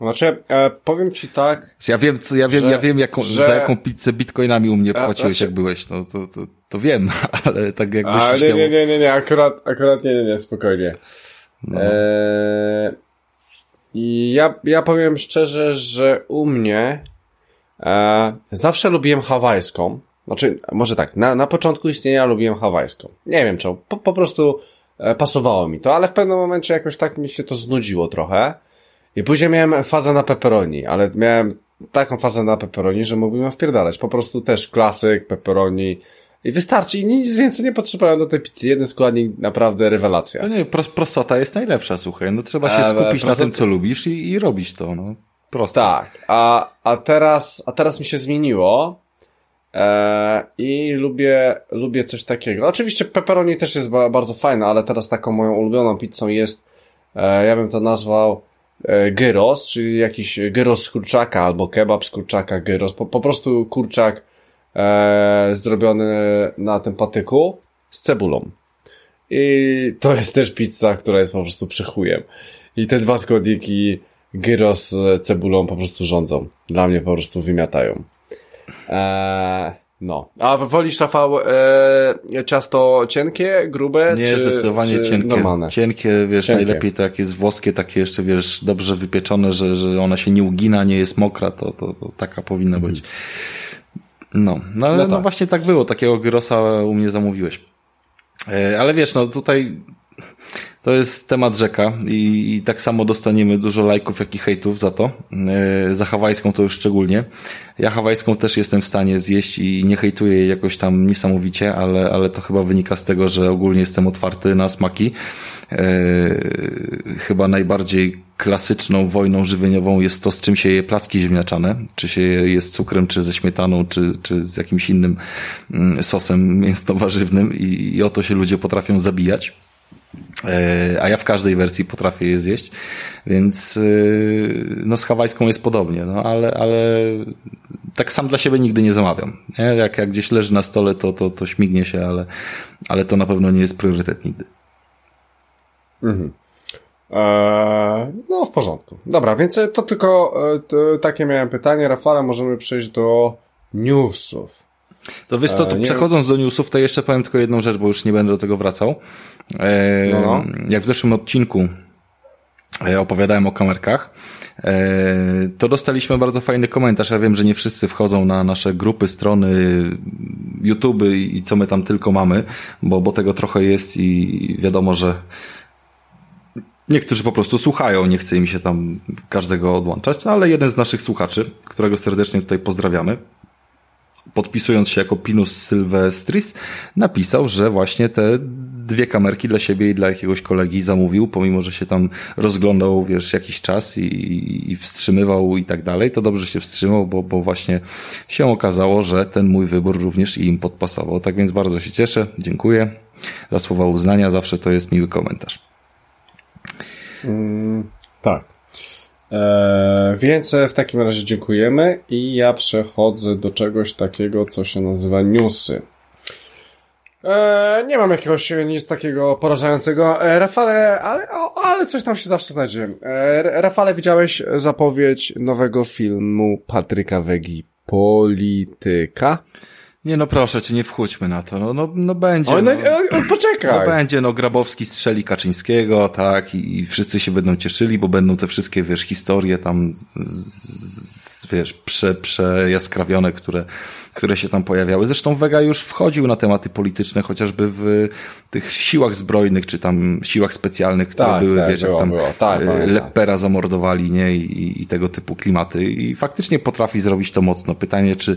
Znaczy, e, powiem ci tak. Ja wiem, co, ja wiem, że, ja wiem jaką, że... za jaką pizzę bitcoinami u mnie płaciłeś, znaczy... jak byłeś, no to, to, to wiem, ale tak jakbyś A, nie, miał... nie, nie, nie, nie, akurat, akurat nie, nie, nie, spokojnie. No. E, I ja, ja powiem szczerze, że u mnie e, zawsze lubiłem hawajską. Znaczy, może tak, na, na początku istnienia lubiłem hawajską. Nie wiem czemu, po, po prostu e, pasowało mi to, ale w pewnym momencie jakoś tak mi się to znudziło trochę. I później miałem fazę na pepperoni, ale miałem taką fazę na pepperoni, że mógłbym wpierdalać. Po prostu też klasyk, pepperoni i wystarczy. I nic więcej nie potrzebowałem do tej pizzy. Jeden składnik, naprawdę rewelacja. No nie, prostota jest najlepsza, słuchaj. No trzeba się skupić na tym, co lubisz i, i robić to, no. Prosto. Tak, a, a teraz, a teraz mi się zmieniło. E, I lubię, lubię coś takiego. Oczywiście pepperoni też jest bardzo fajne, ale teraz taką moją ulubioną pizzą jest, e, ja bym to nazwał gyros, czyli jakiś gyros z kurczaka albo kebab z kurczaka gyros, po, po prostu kurczak e, zrobiony na tym patyku z cebulą. I to jest też pizza, która jest po prostu przychujem. I te dwa składniki gyros z cebulą po prostu rządzą. Dla mnie po prostu wymiatają. Eee, no. A wolisz, Rafał, e, ciasto cienkie, grube? Nie, czy, zdecydowanie czy cienkie. Normalne? Cienkie, wiesz, cienkie. najlepiej to jak jest włoskie, takie jeszcze, wiesz, dobrze wypieczone, że, że ona się nie ugina, nie jest mokra, to, to, to taka powinna być. No, no ale no, no tak. no właśnie tak było, takiego gyrosa u mnie zamówiłeś. E, ale wiesz, no tutaj to jest temat rzeka i, i, tak samo dostaniemy dużo lajków, jak i hejtów za to. Yy, za hawajską to już szczególnie. Ja hawajską też jestem w stanie zjeść i nie hejtuję jej jakoś tam niesamowicie, ale, ale to chyba wynika z tego, że ogólnie jestem otwarty na smaki. chyba najbardziej klasyczną wojną żywieniową jest to, z czym się je placki ziemniaczane, czy się je, je z cukrem, czy ze śmietaną, czy, czy z jakimś innym mm, sosem mięsno-warzywnym i, i o to się ludzie potrafią zabijać. E, a ja w każdej wersji potrafię je zjeść, więc e, no z hawajską jest podobnie, no ale, ale tak sam dla siebie nigdy nie zamawiam. Nie? Jak, jak gdzieś leży na stole, to, to, to śmignie się, ale, ale to na pewno nie jest priorytet nigdy. Mhm. Eee, no w porządku. Dobra, więc to tylko e, to, takie miałem pytanie. Rafale, możemy przejść do newsów. To wiesz co, to przechodząc do newsów, to jeszcze powiem tylko jedną rzecz, bo już nie będę do tego wracał. E, no, no. Jak w zeszłym odcinku e, opowiadałem o kamerkach, e, to dostaliśmy bardzo fajny komentarz. Ja wiem, że nie wszyscy wchodzą na nasze grupy, strony, YouTube i co my tam tylko mamy, bo, bo tego trochę jest i wiadomo, że Niektórzy po prostu słuchają, nie chce im się tam każdego odłączać, ale jeden z naszych słuchaczy, którego serdecznie tutaj pozdrawiamy, podpisując się jako Pinus Sylvestris, napisał, że właśnie te dwie kamerki dla siebie i dla jakiegoś kolegi zamówił, pomimo, że się tam rozglądał, wiesz, jakiś czas i, i wstrzymywał i tak dalej, to dobrze się wstrzymał, bo, bo właśnie się okazało, że ten mój wybór również im podpasował. Tak więc bardzo się cieszę, dziękuję za słowa uznania, zawsze to jest miły komentarz. Mm, tak. E, więc w takim razie dziękujemy i ja przechodzę do czegoś takiego, co się nazywa newsy. E, nie mam jakiegoś nic takiego porażającego. E, Rafale, ale, ale coś tam się zawsze znajdzie. E, Rafale, widziałeś zapowiedź nowego filmu Patryka Wegi Polityka? Nie no proszę cię, nie wchódźmy na to. No, no, no będzie. O, no, no, poczekaj. No będzie, no Grabowski strzeli Kaczyńskiego, tak, i, i wszyscy się będą cieszyli, bo będą te wszystkie, wiesz, historie tam, z, wiesz, prze, przejaskrawione, które, które się tam pojawiały. Zresztą Vega już wchodził na tematy polityczne, chociażby w tych siłach zbrojnych, czy tam siłach specjalnych, które tak, były, tak, wiesz, było, jak tam było. Tak, e, Lepera zamordowali, nie, I, i tego typu klimaty. I faktycznie potrafi zrobić to mocno. Pytanie, czy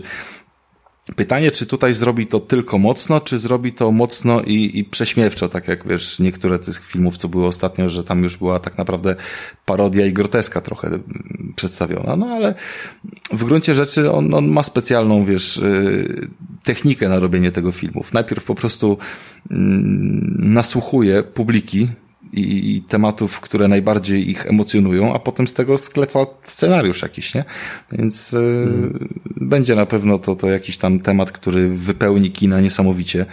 Pytanie, czy tutaj zrobi to tylko mocno, czy zrobi to mocno i, i prześmiewczo, tak jak wiesz, niektóre tych filmów, co były ostatnio, że tam już była tak naprawdę parodia i groteska trochę mm, przedstawiona. No ale w gruncie rzeczy on, on ma specjalną, wiesz, y, technikę na robienie tego filmów. Najpierw po prostu mm, nasłuchuje publiki, i, tematów, które najbardziej ich emocjonują, a potem z tego skleca scenariusz jakiś, nie? Więc y, hmm. będzie na pewno to, to jakiś tam temat, który wypełni kina niesamowicie.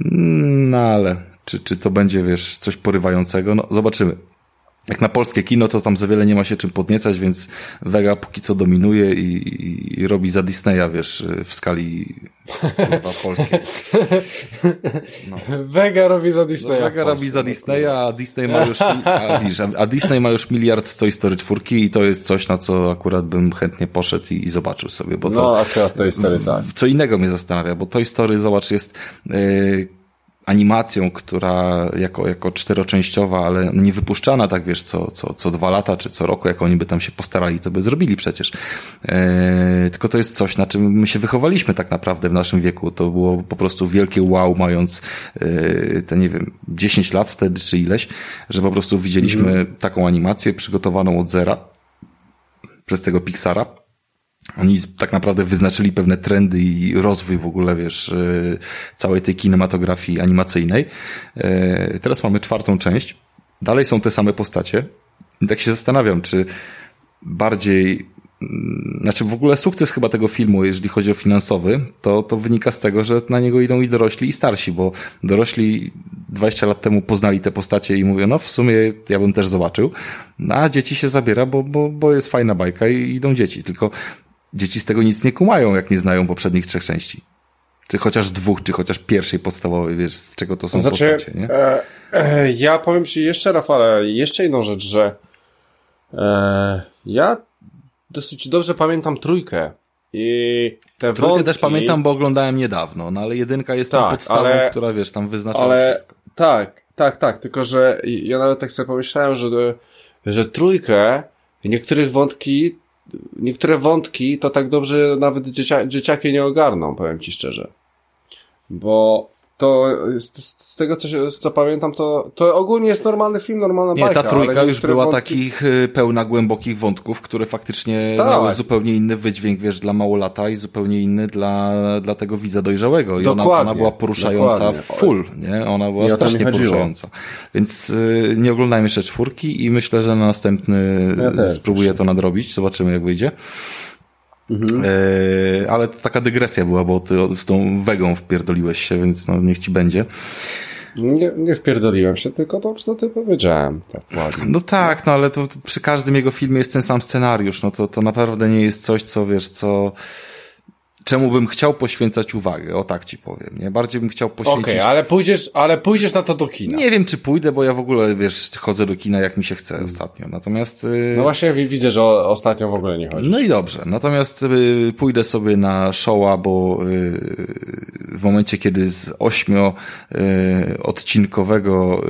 No ale czy, czy to będzie, wiesz, coś porywającego? No zobaczymy jak na polskie kino, to tam za wiele nie ma się czym podniecać, więc Vega póki co dominuje i, i, i robi za Disneya, wiesz, w skali chyba polskiej. No. Vega robi za Disneya. No, Vega robi za Disneya, a Disney ma już, a, wiesz, a Disney ma już miliard z Toy Story 4 i to jest coś, na co akurat bym chętnie poszedł i, i zobaczył sobie, bo to... No, akurat Toy Story, tak. Co innego mnie zastanawia, bo Toy Story, zobacz, jest... Yy, animacją, która jako, jako czteroczęściowa, ale nie wypuszczana tak wiesz, co, co, co dwa lata czy co roku, jak oni by tam się postarali, to by zrobili przecież. E, tylko to jest coś, na czym my się wychowaliśmy tak naprawdę w naszym wieku. To było po prostu wielkie wow, mając e, te, nie wiem, 10 lat wtedy czy ileś, że po prostu widzieliśmy mm. taką animację przygotowaną od zera przez tego Pixara oni tak naprawdę wyznaczyli pewne trendy i rozwój w ogóle, wiesz, e, całej tej kinematografii animacyjnej. E, teraz mamy czwartą część. Dalej są te same postacie. I tak się zastanawiam, czy bardziej mm, znaczy w ogóle sukces chyba tego filmu, jeżeli chodzi o finansowy, to, to wynika z tego, że na niego idą i dorośli i starsi, bo dorośli 20 lat temu poznali te postacie i mówią, no w sumie ja bym też zobaczył, a dzieci się zabiera, bo, bo, bo jest fajna bajka i idą dzieci. Tylko dzieci z tego nic nie kumają, jak nie znają poprzednich trzech części. Czy chociaż dwóch, czy chociaż pierwszej podstawowej, wiesz, z czego to są znaczy, postacie, nie? E, e, ja powiem Ci jeszcze, Rafale, jeszcze jedną rzecz, że e, ja dosyć dobrze pamiętam trójkę. I te Trójkę wątki... też pamiętam, bo oglądałem niedawno, no ale jedynka jest tak, tą podstawą, ale, która, wiesz, tam wyznacza ale, wszystko. Tak, tak, tak, tylko że ja nawet tak sobie pomyślałem, że, że trójkę niektórych wątki niektóre wątki to tak dobrze nawet dziecia dzieciaki nie ogarną, powiem ci szczerze. Bo to z, z tego, co, się, co pamiętam, to, to ogólnie jest normalny film, normalna Nie, bajka. ta trójka już była wątki... takich y, pełna głębokich wątków, które faktycznie tak. miały zupełnie inny wydźwięk, wiesz, dla małolata i zupełnie inny dla, dla tego widza dojrzałego. I ona, ona była poruszająca dokładnie. full, nie? Ona była strasznie poruszająca. Więc y, nie oglądajmy jeszcze czwórki i myślę, że na następny Ja spróbuję to nadrobić. Zobaczymy, jak wyjdzie. Mhm. E, ale to taka dygresja była, bo ty z tą wegą wpierdoliłeś się, więc no niech ci będzie. Nie, nie wpierdoliłem się, tylko to co ty powiedziałem. Tak ładnie. No tak, no ale to, to, przy każdym jego filmie jest ten sam scenariusz, no to, to naprawdę nie jest coś, co wiesz, co czemu bym chciał poświęcać uwagę, o tak ci powiem, nie? Bardziej bym chciał poświęcić... Okej, okay, ale pójdziesz, ale pójdziesz na to do kina. Nie wiem, czy pójdę, bo ja w ogóle, wiesz, chodzę do kina jak mi się chce ostatnio, natomiast... Yy... No właśnie widzę, że ostatnio w ogóle nie chodzi. No i dobrze, natomiast yy, pójdę sobie na showa, bo yy, w momencie, kiedy z ośmio odcinkowego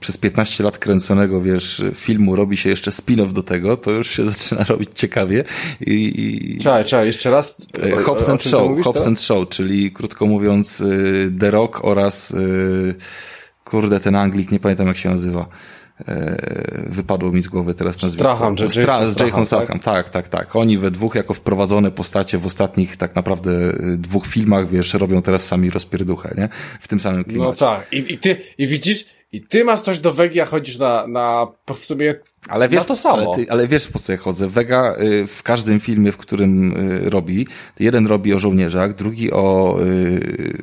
przez 15 lat kręconego, wiesz, filmu robi się jeszcze spin-off do tego, to już się zaczyna robić ciekawie i... i... Czekaj, czekaj, jeszcze raz... Hobbs and Show, Hobbs and Show, czyli krótko mówiąc y, The Rock oraz y, kurde ten Anglik, nie pamiętam jak się nazywa. Y, wypadło mi z głowy teraz nazwisko. Stracham, że Stra z Jason Statham, tak? tak, tak, tak. Oni we dwóch jako wprowadzone postacie w ostatnich tak naprawdę dwóch filmach, wiesz, robią teraz sami rozpierduchę, nie? W tym samym klimacie. No tak. I, i ty, i widzisz, i ty masz coś do Wegi, a chodzisz na, na w sobie ale wiesz, na to samo. Ale, ty, ale wiesz po co ja chodzę. Vega y, w każdym filmie, w którym y, robi, jeden robi o żołnierzach, drugi o y,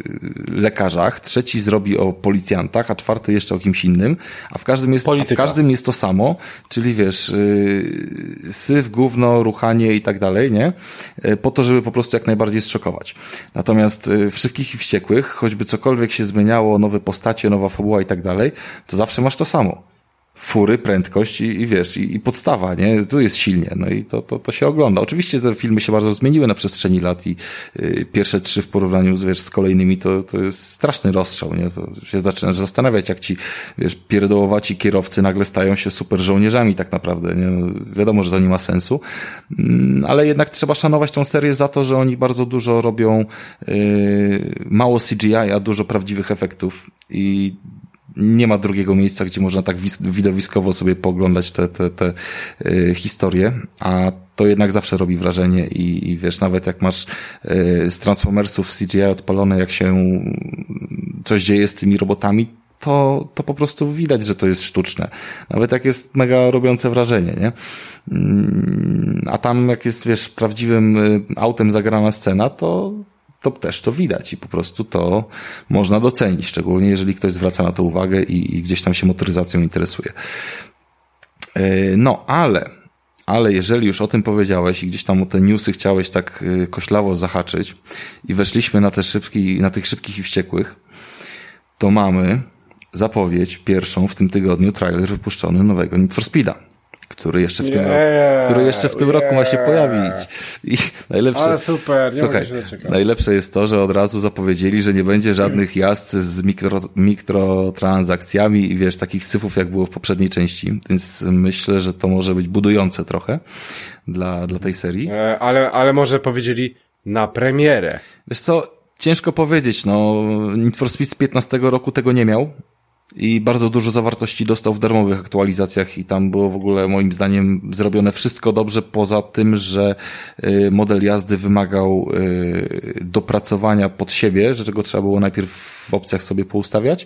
lekarzach, trzeci zrobi o policjantach, a czwarty jeszcze o kimś innym, a w każdym jest, w każdym jest to samo, czyli wiesz, syf, gówno, ruchanie i tak dalej, nie? Po to, żeby po prostu jak najbardziej zszokować. Natomiast w Szybkich i Wściekłych, choćby cokolwiek się zmieniało, nowe postacie, nowa fabuła i tak dalej, to zawsze masz to samo fury, prędkość i, i wiesz, i, i, podstawa, nie? Tu jest silnie, no i to, to, to się ogląda. Oczywiście te filmy się bardzo zmieniły na przestrzeni lat i y, pierwsze trzy w porównaniu z, wiesz, z kolejnymi to, to jest straszny rozstrzał, nie? To się zaczynasz zastanawiać, jak ci, wiesz, pierdołowaci kierowcy nagle stają się super żołnierzami tak naprawdę, nie? No, wiadomo, że to nie ma sensu, mm, ale jednak trzeba szanować tą serię za to, że oni bardzo dużo robią y, mało CGI, a dużo prawdziwych efektów i nie ma drugiego miejsca, gdzie można tak widowiskowo sobie pooglądać te, te, te y, historie, a to jednak zawsze robi wrażenie i, i wiesz, nawet jak masz y, z Transformersów CGI odpalone, jak się coś dzieje z tymi robotami, to, to po prostu widać, że to jest sztuczne. Nawet jak jest mega robiące wrażenie, nie? Mm, a tam jak jest, wiesz, prawdziwym y, autem zagrana scena, to, to też to widać i po prostu to można docenić, szczególnie jeżeli ktoś zwraca na to uwagę i, i gdzieś tam się motoryzacją interesuje. E, no, ale, ale jeżeli już o tym powiedziałeś i gdzieś tam o te newsy chciałeś tak e, koślawo zahaczyć i weszliśmy na te szybki, na tych szybkich i wściekłych, to mamy zapowiedź pierwszą w tym tygodniu trailer wypuszczony nowego Need for Speeda który jeszcze w tym yeah, roku, który jeszcze w tym yeah. roku ma się pojawić. I najlepsze, Ale super, nie słuchaj, najlepsze jest to, że od razu zapowiedzieli, że nie będzie żadnych jazd z mikro, mikrotransakcjami i wiesz, takich syfów jak było w poprzedniej części, więc myślę, że to może być budujące trochę dla, dla tej serii. E, ale, ale może powiedzieli na premierę. Wiesz co, ciężko powiedzieć, no Need for Speed z 15 roku tego nie miał, i bardzo dużo zawartości dostał w darmowych aktualizacjach i tam było w ogóle moim zdaniem zrobione wszystko dobrze, poza tym, że y, model jazdy wymagał y, dopracowania pod siebie, że czego trzeba było najpierw w opcjach sobie poustawiać,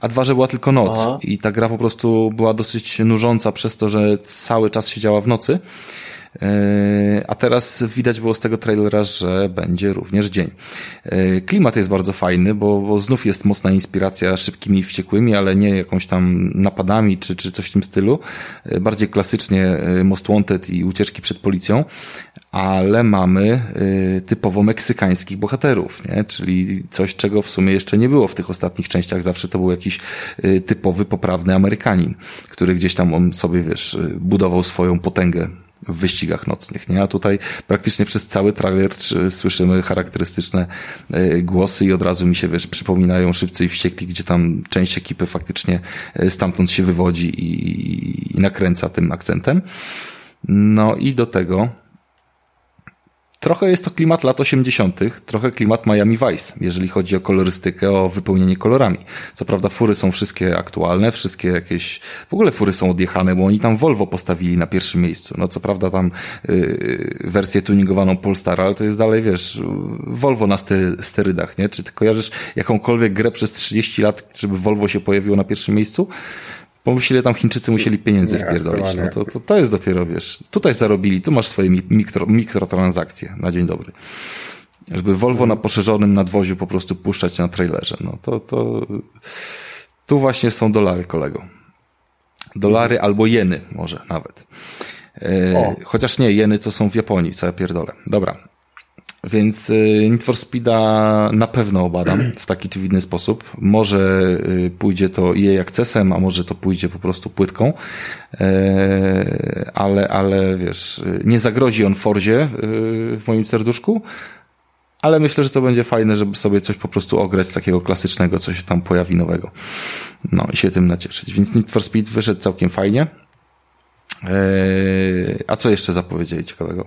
a dwa, że była tylko noc Aha. i ta gra po prostu była dosyć nużąca przez to, że cały czas siedziała w nocy. E, a teraz widać było z tego trailera, że będzie również dzień. E, klimat jest bardzo fajny, bo, bo znów jest mocna inspiracja szybkimi i wściekłymi, ale nie jakąś tam napadami czy, czy coś w tym stylu. E, bardziej klasycznie Most Wanted i ucieczki przed policją, ale mamy typowo meksykańskich bohaterów, nie? czyli coś, czego w sumie jeszcze nie było w tych ostatnich częściach. Zawsze to był jakiś typowy, poprawny Amerykanin, który gdzieś tam on sobie, wiesz, budował swoją potęgę w wyścigach nocnych, nie? A tutaj praktycznie przez cały trailer słyszymy charakterystyczne e, głosy i od razu mi się, wiesz, przypominają szybcy i wściekli, gdzie tam część ekipy faktycznie e, stamtąd się wywodzi i, i nakręca tym akcentem. No i do tego Trochę jest to klimat lat 80., trochę klimat Miami Vice, jeżeli chodzi o kolorystykę, o wypełnienie kolorami. Co prawda fury są wszystkie aktualne, wszystkie jakieś, w ogóle fury są odjechane, bo oni tam Volvo postawili na pierwszym miejscu. No co prawda tam yy, wersję tuningowaną Polestar, ale to jest dalej, wiesz, Volvo na sterydach, nie? Czy ty kojarzysz jakąkolwiek grę przez 30 lat, żeby Volvo się pojawiło na pierwszym miejscu? Pomyśl, ile tam Chińczycy musieli pieniędzy nie, wpierdolić. No to, to, to jest dopiero, wiesz, tutaj zarobili, tu masz swoje mikro, mikrotransakcje na dzień dobry. Żeby Volvo na poszerzonym nadwoziu po prostu puszczać na trailerze. No to, to, tu właśnie są dolary, kolego. Dolary albo jeny może nawet. E, chociaż nie, jeny to są w Japonii, co ja pierdolę. Dobra. Więc y, Need for Speeda na pewno obadam w taki czy inny sposób. Może y, pójdzie to jej akcesem, a może to pójdzie po prostu płytką. E, ale, ale wiesz, nie zagrozi on Forzie y, w moim serduszku. Ale myślę, że to będzie fajne, żeby sobie coś po prostu ograć takiego klasycznego, co się tam pojawi nowego. No i się tym nacieszyć. Więc Need for Speed wyszedł całkiem fajnie. E, a co jeszcze zapowiedzieli ciekawego?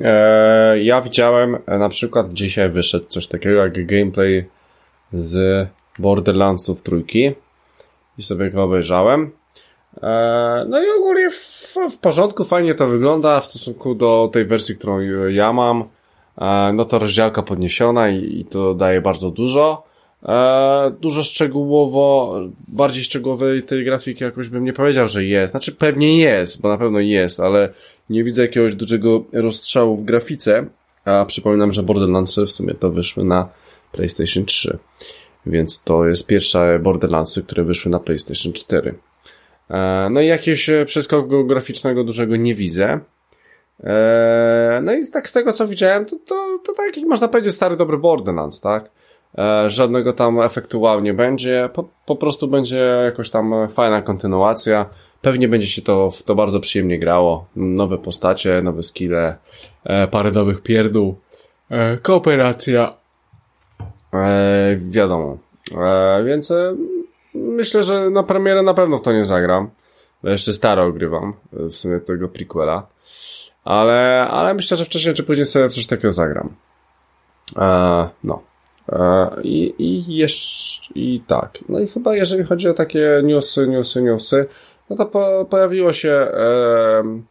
E, ja widziałem, e, na przykład dzisiaj wyszedł coś takiego jak gameplay z Borderlandsów trójki i sobie go obejrzałem. E, no i ogólnie w, porządku, fajnie to wygląda w stosunku do tej wersji, którą ja mam. No to rozdziałka podniesiona i to daje bardzo dużo. E, dużo szczegółowo, bardziej szczegółowej tej grafiki jakoś bym nie powiedział, że jest. Znaczy pewnie jest, bo na pewno jest, ale nie widzę jakiegoś dużego rozstrzału w grafice. A przypominam, że Borderlandsy w sumie to wyszły na PlayStation 3. Więc to jest pierwsze Borderlandsy, które wyszły na PlayStation 4. E, no i jakiegoś przeskoku graficznego dużego nie widzę. E, no i tak z tego co widziałem, to, to, to taki można powiedzieć stary dobry Borderlands, tak? E, żadnego tam efektu wow nie będzie, po, po prostu będzie jakoś tam fajna kontynuacja. Pewnie będzie się to to bardzo przyjemnie grało. Nowe postacie, nowe skille, e, parę nowych pierdół, e, kooperacja. wiadomo. więc myślę, że na premierę na pewno w to nie zagram. Jeszcze staro ogrywam, w sumie tego prequela. Ale, ale myślę, że wcześniej czy później sobie coś takiego zagram. no. E, I, i jeszcze, i tak. No i chyba jeżeli chodzi o takie newsy, newsy, newsy, no to po, pojawiło się e,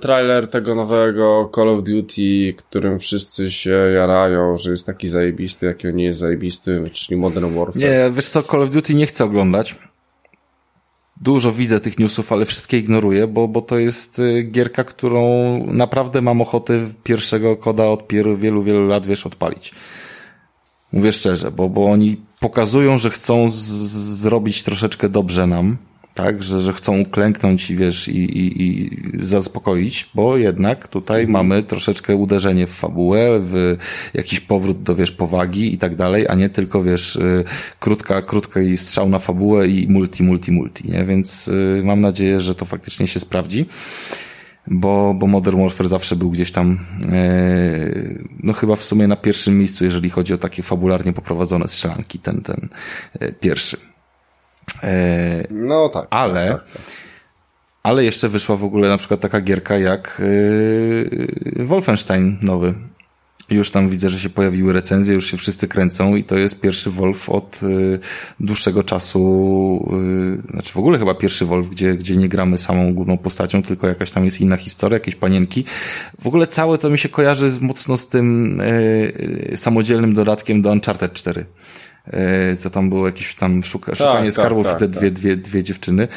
trailer tego nowego Call of Duty, którym wszyscy się jarają, że jest taki zajebisty, jaki on nie jest zajebisty, czyli Modern Warfare. Nie, wiesz co, Call of Duty nie chcę oglądać. Dużo widzę tych newsów, ale wszystkie ignoruję, bo, bo to jest y, gierka, którą naprawdę mam ochotę pierwszego koda od wielu, wielu lat, wiesz, odpalić. Mówię szczerze, bo, bo oni pokazują, że chcą zrobić troszeczkę dobrze nam, tak, że, że chcą uklęknąć i wiesz, i, i, i zaspokoić, bo jednak tutaj mhm. mamy troszeczkę uderzenie w fabułę, w jakiś powrót do, wiesz, powagi i tak dalej, a nie tylko, wiesz, y, krótka, krótka i strzał na fabułę i multi, multi, multi, nie? Więc y, mam nadzieję, że to faktycznie się sprawdzi bo, bo Modern Warfare zawsze był gdzieś tam, e, no chyba w sumie na pierwszym miejscu, jeżeli chodzi o takie fabularnie poprowadzone strzelanki, ten, ten e, pierwszy. E, no tak. Ale, tak, tak, ale jeszcze wyszła w ogóle na przykład taka gierka jak Wolfenstein nowy, już tam widzę, że się pojawiły recenzje, już się wszyscy kręcą i to jest pierwszy Wolf od y, dłuższego czasu, y, znaczy w ogóle chyba pierwszy Wolf, gdzie, gdzie nie gramy samą główną postacią, tylko jakaś tam jest inna historia, jakieś panienki. W ogóle całe to mi się kojarzy z, mocno z tym y, samodzielnym dodatkiem do Uncharted 4 y, co tam było jakieś tam szuka, tak, szukanie tak, skarbów tak, i te tak. dwie, dwie, dwie dziewczyny.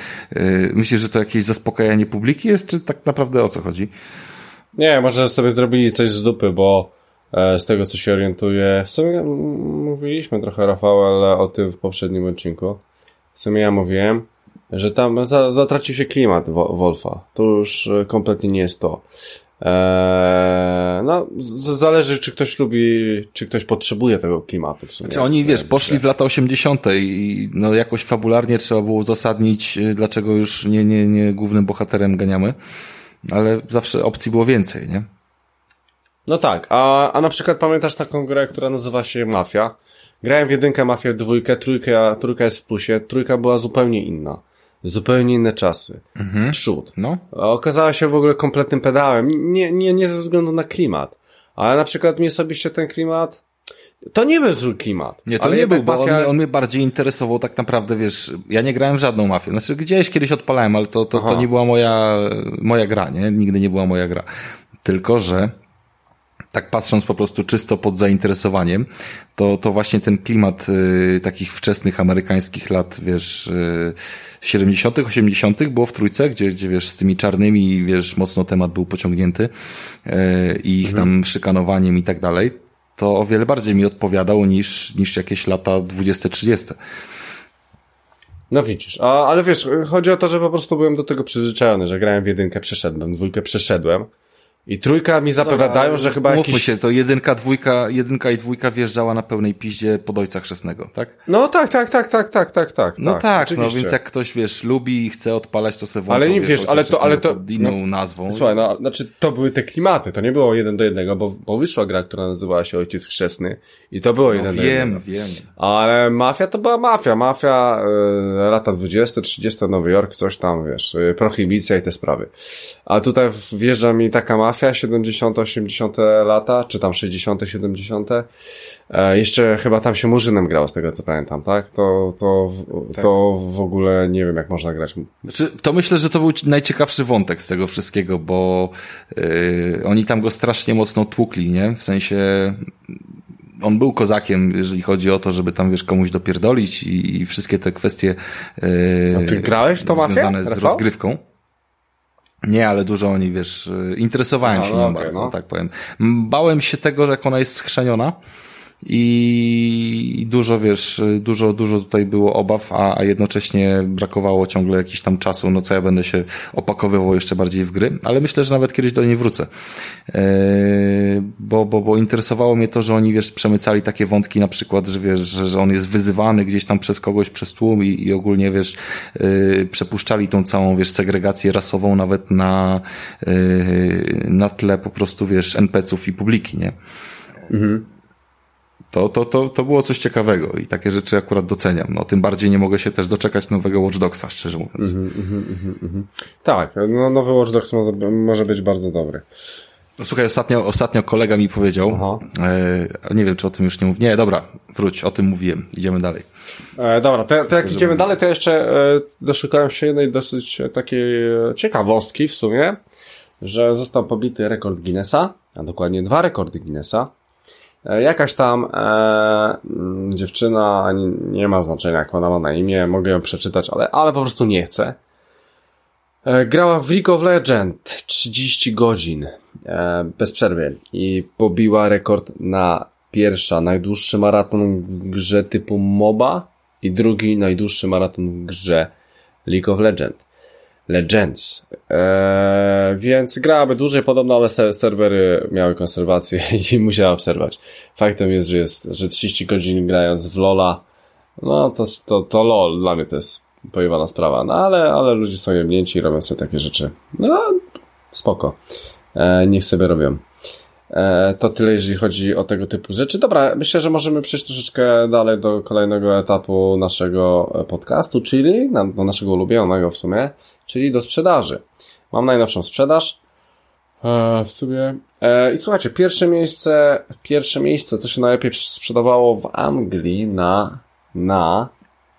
Myślisz, że to jakieś zaspokajanie publiki jest, czy tak naprawdę o co chodzi? Nie, może sobie zrobili coś z dupy, bo z tego co się orientuję. W sumie mówiliśmy trochę, Rafał, ale o tym w poprzednim odcinku. W sumie ja mówiłem, że tam za, zatracił się klimat Wolfa. To już e, kompletnie nie jest to. Eee, no, zależy, czy ktoś lubi, czy ktoś potrzebuje tego klimatu w sumie. Znaczy oni, wiesz, poszli w lata 80. i no jakoś fabularnie trzeba było uzasadnić, e, dlaczego już nie, nie, nie głównym bohaterem ganiamy, ale zawsze opcji było więcej, nie? No tak, a, a na przykład pamiętasz taką grę, która nazywa się Mafia? Grałem w jedynkę, Mafię w dwójkę, trójka, trójka jest w plusie, trójka była zupełnie inna. zupełnie inne czasy. W przód. No. Okazała się w ogóle kompletnym pedałem. Nie, nie, nie ze względu na klimat. Ale na przykład mnie osobiście ten klimat, to nie był zły klimat. Nie, to nie był, bo on, mafia- mnie- on mnie bardziej interesował tak naprawdę, wiesz, ja nie grałem w żadną mafię. Znaczy gdzieś kiedyś odpalałem, ale to, to, to nie była moja, moja gra, nie? Nigdy nie była moja gra. Tylko, że tak patrząc po prostu czysto pod zainteresowaniem, to, to właśnie ten klimat y, takich wczesnych amerykańskich lat, wiesz, y, 70., 80., było w trójce, gdzie, gdzie wiesz, z tymi czarnymi, wiesz, mocno temat był pociągnięty y, i ich tam szykanowaniem i tak dalej, to o wiele bardziej mi odpowiadał niż, niż jakieś lata 20-30. No widzisz, a, ale wiesz, chodzi o to, że po prostu byłem do tego przyzwyczajony, że grałem w jedynkę, przeszedłem, dwójkę przeszedłem i trójka mi zapowiadają, że chyba Mówmy jakiś... się, to jedynka, dwójka, jedynka i dwójka wjeżdżała na pełnej piździe pod ojca chrzestnego, tak? No tak, tak, tak, tak, tak, tak, tak. No tak, no oczywiście. więc jak ktoś, wiesz, lubi i chce odpalać, to se włącza, Ale nie wiesz, wiesz, ale to- ale to- pod inną no. nazwą. Słuchaj, no, znaczy to były te klimaty, to nie było jeden do jednego, bo, bo wyszła gra, która nazywała się Ojciec Chrzestny i to było no, jeden do wiem, jednego. wiem. Ale mafia to była mafia, mafia e, lata 20, 30, Nowy Jork, coś tam, wiesz, e, prohibicja i te sprawy. A tutaj wjeżdża mi taka mafia 70, 80 lata, czy tam 60, 70. E, jeszcze chyba tam się Murzynem grało, z tego co pamiętam, tak? To, to, w- to w ogóle nie wiem, jak można grać. Znaczy, to myślę, że to był najciekawszy wątek z tego wszystkiego, bo yy, oni tam go strasznie mocno tłukli, nie? W sensie on był kozakiem, jeżeli chodzi o to, żeby tam, wiesz, komuś dopierdolić i, i wszystkie te kwestie yy, A ty grałeś w tą mafię, związane z Rafał? rozgrywką. Nie, ale dużo o niej, wiesz, yy, interesowałem A, się no nią okej, bardzo, no. tak powiem. Bałem się tego, że jak ona jest schrzeniona i dużo, wiesz, dużo, dużo tutaj było obaw, a, a jednocześnie brakowało ciągle jakiś tam czasu, no co ja będę się opakowywał jeszcze bardziej w gry, ale myślę, że nawet kiedyś do niej wrócę. Eee, bo, bo, bo interesowało mnie to, że oni, wiesz, przemycali takie wątki na przykład, że wiesz, że, że on jest wyzywany gdzieś tam przez kogoś, przez tłum i, i ogólnie, wiesz, yy, przepuszczali tą całą, wiesz, segregację rasową nawet na, yy, na tle po prostu, wiesz, NPC-ów i publiki, nie? To, to, to, to było coś ciekawego i takie rzeczy akurat doceniam. No, tym bardziej nie mogę się też doczekać nowego Watch Dogsa, szczerze mówiąc. Tak, no, nowy Watch Dogs może, może być bardzo dobry. No, słuchaj, ostatnio, ostatnio kolega mi powiedział, e, nie wiem, czy o tym już nie mówię. Nie, dobra, wróć, o tym mówiłem. Idziemy dalej. E, dobra, to, to jak idziemy dalej, to jeszcze e, doszukałem się jednej dosyć e, takiej e, ciekawostki w sumie, że został pobity rekord Guinnessa, a dokładnie dwa rekordy Guinnessa. E, jakaś tam e, mm, dziewczyna, nie, nie ma znaczenia jak ona ma na imię, mogę ją przeczytać, ale, ale po prostu nie chcę. E, grała w League of Legends 30 godzin e, bez przerwy i pobiła rekord na pierwsza najdłuższy maraton w grze typu MOBA i drugi najdłuższy maraton w grze League of Legends. Legends. Eee, więc grałaby dłużej podobno, ale ser- serwery miały konserwację i musiała obserwować. Faktem jest, że jest, że 30 godzin grając w LoLa, no to, to, to LoL dla mnie to jest pojebana sprawa, no ale, ale ludzie są jemnięci i robią sobie takie rzeczy. No, spoko. E, niech sobie robią. E, to tyle, jeżeli chodzi o tego typu rzeczy. Dobra, myślę, że możemy przejść troszeczkę dalej do kolejnego etapu naszego e, podcastu, czyli na- do naszego ulubionego w sumie, czyli do sprzedaży. Mam najnowszą sprzedaż. E, w sumie. E, I słuchajcie, pierwsze miejsce, pierwsze miejsce, co się najlepiej sprzedawało w Anglii na, na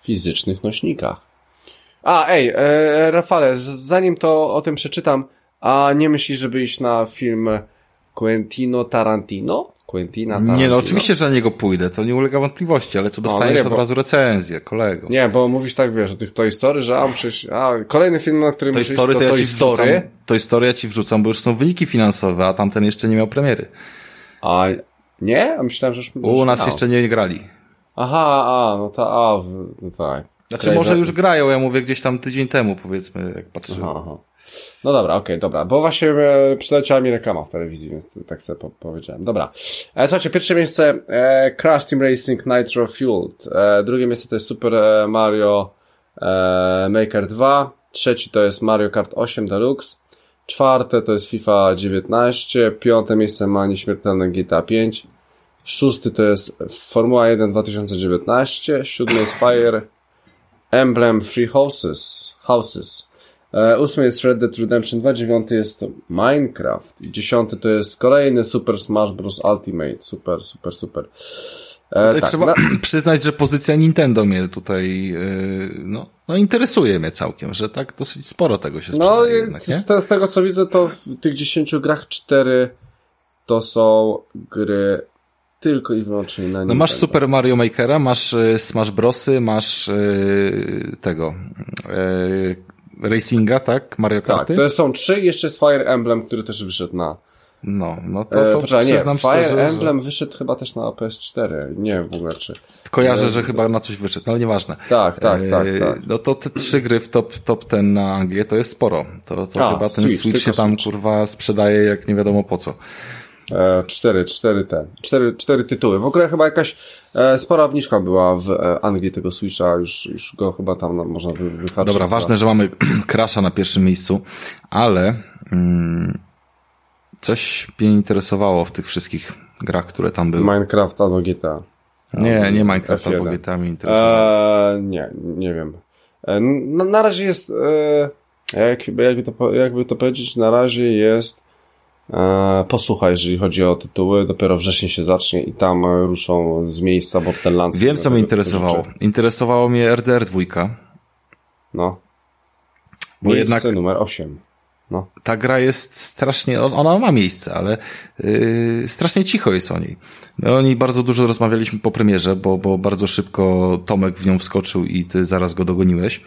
fizycznych nośnikach. A, ej, e, Rafale, zanim to o tym przeczytam, a nie myślisz, żeby iść na film Quentino Tarantino? Quentina Tarantino? Nie, no oczywiście, że na niego pójdę, to nie ulega wątpliwości, ale tu no dostaniesz nie, od bo- razu recenzję, kolego. Nie, bo mówisz tak, wiesz, o tych Toy Story, że a, muszę, a kolejny film, na którym Toy Story to to ja Toy ci wrzucam, Story. Toy Story ja ci wrzucam, bo już są wyniki finansowe, a tamten jeszcze nie miał premiery. A nie? A myślałem, że już... U nas miał. jeszcze nie grali. Aha, a, no to, a, no tak. Znaczy Crazy- może już grają, ja mówię gdzieś tam tydzień temu, powiedzmy, jak patrzyłem. Aha, aha. No dobra, okej, dobra, bo właśnie e, przyleciała mi reklama w telewizji, więc tak sobie po powiedziałem. Dobra. E, słuchajcie, pierwsze miejsce e, Crash Team Racing Nitro Fueled. E, drugie miejsce to jest Super e, Mario e, Maker 2. Trzeci to jest Mario Kart 8 Deluxe. Czwarte to jest FIFA 19. Piąte miejsce ma nieśmiertelne GTA 5. Szósty to jest Formuła 1 2019. Siódmy jest Fire Emblem Free Houses. Houses. Ósmy jest Red Dead Redemption 2, dziewiąty jest Minecraft i dziesiąty to jest kolejny Super Smash Bros. Ultimate. Super, super, super. E, tak, trzeba na... przyznać, że pozycja Nintendo mnie tutaj yy, no, no interesuje mnie całkiem, że tak dosyć sporo tego się sprzedaje no, jednak? Z, z tego co widzę, to w tych 10 grach 4 to są gry tylko i wyłącznie na Nintendo. No masz Super Mario Makera, masz y, Smash Brosy, masz y, tego y, Racinga, tak? Mario tak, Karty? Tak, to są trzy, jeszcze jest Fire Emblem, który też wyszedł na no, no to, to e, Poczekaj, nie, Fire szczerze, Emblem że... wyszedł chyba też na PS4. Nie wiem w ogóle czy... Kojarzę, że chyba na coś wyszedł, no ale nieważne. Tak, tak, tak, e, tak. No to te trzy gry w top, top ten na Anglię to jest sporo. To, to A, chyba ten Switch, Switch się tam Switch. kurwa sprzedaje jak nie wiadomo po co. E, cztery, cztery te, cztery, cztery tytuły. W ogóle chyba jakaś e, spora obniżka była w e, Anglii tego Switcha, już, już go chyba tam można wyhaczyć. Dobra, ważne, że mamy Crasha na pierwszym miejscu, ale mm, coś mnie interesowało w tych wszystkich grach, które tam były. Minecraft albo GTA. Nie, nie Minecraft F1. albo GTA mnie interesowało. Eee, nie, nie wiem. Na, na razie jest, e, jak, jakby, to, jakby to powiedzieć, na razie jest e, posłuchaj, jeżeli chodzi o tytuły, dopiero wrześniej się zacznie i tam ruszą z miejsca Borderlands. Wiem, co mnie interesowało. Interesowało mnie RDR 2. No. Bo Miejsce jednak numer 8. No. Ta gra jest strasznie, ona ma miejsce, ale yy, strasznie cicho jest o niej. My o niej bardzo dużo rozmawialiśmy po premierze, bo, bo bardzo szybko Tomek w nią wskoczył i ty zaraz go dogoniłeś.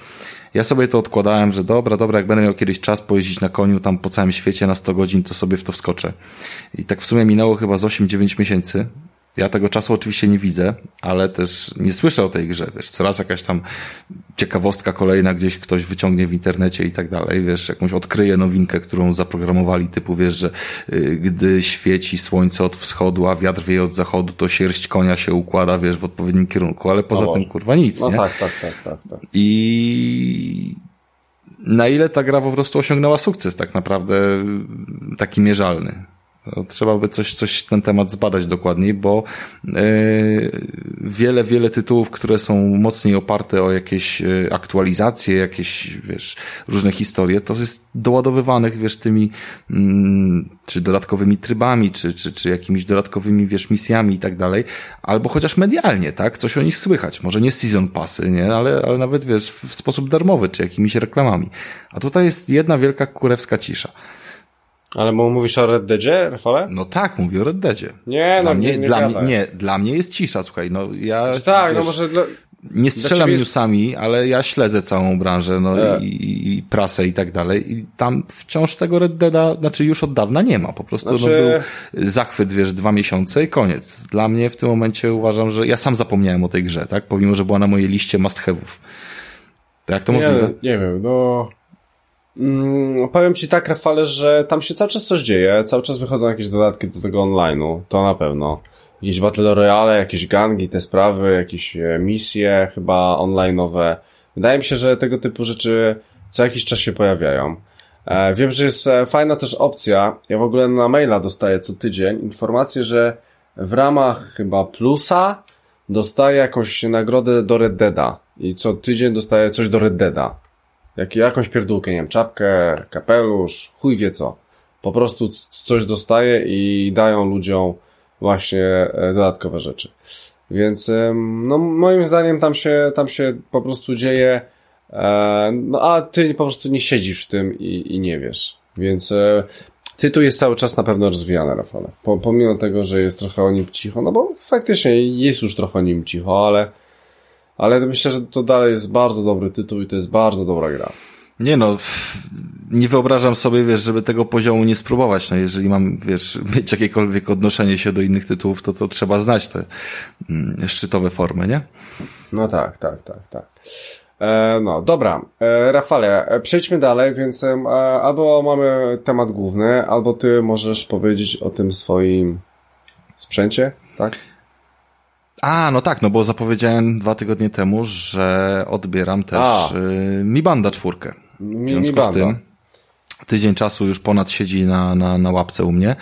Ja sobie to odkładałem, że dobra, dobra, jak będę miał kiedyś czas pojeździć na koniu tam po całym świecie na 100 godzin, to sobie w to wskoczę. I tak w sumie minęło chyba z 8-9 miesięcy ja tego czasu oczywiście nie widzę, ale też nie słyszę o tej grze, wiesz, coraz jakaś tam ciekawostka kolejna gdzieś ktoś wyciągnie w internecie i tak dalej, wiesz, jakąś odkryje nowinkę, którą zaprogramowali, typu wiesz, że y, gdy świeci słońce od wschodu, a wiatr wieje od zachodu, to sierść konia się układa, wiesz, w odpowiednim kierunku, ale poza tym kurwa nic, no nie? tak, tak, tak, tak, tak. I na ile ta gra po prostu osiągnęła sukces tak naprawdę taki mierzalny. Trzeba by coś, coś ten temat zbadać dokładniej, bo yy, wiele, wiele tytułów, które są mocniej oparte o jakieś e, aktualizacje, jakieś, wiesz, różne historie, to jest doładowywanych, wiesz, tymi, mm, czy dodatkowymi trybami, czy, czy, czy jakimiś dodatkowymi, wiesz, misjami i tak dalej, albo chociaż medialnie, tak? Coś o nich słychać. Może nie season passy, nie? Ale, ale nawet, wiesz, w sposób darmowy, czy jakimiś reklamami. A tutaj jest jedna wielka kurewska cisza. Ale mówisz o Red Deadzie, Rafale? No tak, mówię o Red Deadzie. Nie, dla no mnie, nie, nie dla mnie, nie, dla mnie jest cisza, słuchaj, no ja... Znaczy tak, no wiesz, no może... Dla... Nie strzelam newsami, jest... ale ja śledzę całą branżę, no yeah. i, i, prasę i tak dalej. I tam wciąż tego Red Deada, znaczy już od dawna nie ma. Po prostu no, znaczy... no, był zachwyt, wiesz, dwa miesiące i koniec. Dla mnie w tym momencie uważam, że ja sam zapomniałem o tej grze, tak? Pomimo, że była na mojej liście must have'ów. To jak to nie, możliwe? Nie wiem, no Mm, powiem ci tak, Rafale, że tam się cały czas coś dzieje, cały czas wychodzą jakieś dodatki do tego online'u, to na pewno. Jakieś Battle Royale, jakieś gangi, te sprawy, jakieś e, misje chyba online'owe. Wydaje mi się, że tego typu rzeczy co jakiś czas się pojawiają. E, wiem, że jest e, fajna też opcja. Ja w ogóle na maila dostaję co tydzień informację, że w ramach chyba plusa dostaję jakąś nagrodę do Red Deada. I co tydzień dostaję coś do Red Deada jak, jakąś pierdółkę, nie wiem, czapkę, kapelusz, chuj wie co. Po prostu coś dostaje i dają ludziom właśnie e, dodatkowe rzeczy. Więc no moim zdaniem tam się, tam się po prostu dzieje, e, no a ty po prostu nie siedzisz w tym i, i nie wiesz. Więc e, tytuł jest cały czas na pewno rozwijany, Rafale. Pomimo tego, że jest trochę o nim cicho, no bo faktycznie jest już trochę o nim cicho, ale ale myślę, że to dalej jest bardzo dobry tytuł i to jest bardzo dobra gra. Nie no, nie wyobrażam sobie, wiesz, żeby tego poziomu nie spróbować. No jeżeli mam, wiesz, mieć jakiekolwiek odnoszenie się do innych tytułów, to to trzeba znać te mm, szczytowe formy, nie? No tak, tak, tak, tak. E, no, dobra. E, Rafale, e, przejdźmy dalej, więc e, albo mamy temat główny, albo ty możesz powiedzieć o tym swoim sprzęcie, tak? A, no tak, no bo zapowiedziałem dwa tygodnie temu, że odbieram też y, Mi Banda czwórkę. Mi, w związku z tym tydzień czasu już ponad siedzi na, na, na łapce u mnie.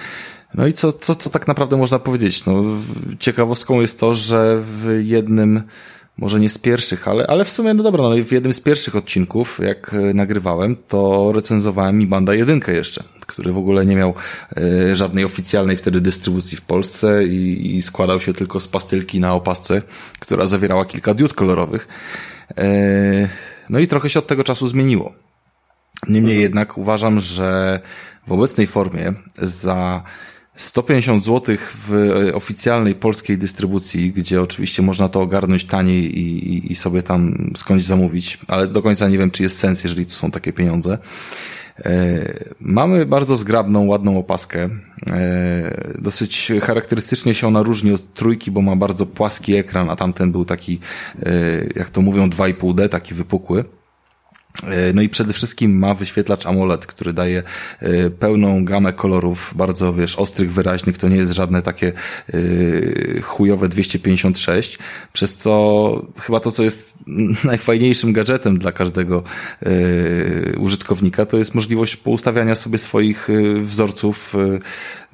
No i co, co, co tak naprawdę można powiedzieć? No, ciekawostką jest to, że w jednym może nie z pierwszych, ale, ale w sumie, no dobra, no w jednym z pierwszych odcinków, jak e, nagrywałem, to recenzowałem Mi Banda jedynkę jeszcze, który w ogóle nie miał e, żadnej oficjalnej wtedy dystrybucji w Polsce i, i składał się tylko z pastylki na opasce, która zawierała kilka diod kolorowych. E, no i trochę się od tego czasu zmieniło. Niemniej jednak uważam, że w obecnej formie za 150 zł w e, oficjalnej polskiej dystrybucji, gdzie oczywiście można to ogarnąć taniej i, i, i sobie tam skądś zamówić, ale do końca nie wiem, czy jest sens, jeżeli to są takie pieniądze. E, mamy bardzo zgrabną, ładną opaskę. E, dosyć charakterystycznie się ona różni od trójki, bo ma bardzo płaski ekran, a tamten był taki, jak to mówią, 2,5D, taki wypukły. E, no i przede wszystkim ma wyświetlacz AMOLED, który daje e, pełną gamę kolorów, bardzo wiesz, ostrych, wyraźnych, to nie jest żadne takie e, chujowe 256, przez co chyba to, co jest najfajniejszym gadżetem dla każdego użytkownika, to jest możliwość poustawiania sobie swoich wzorców,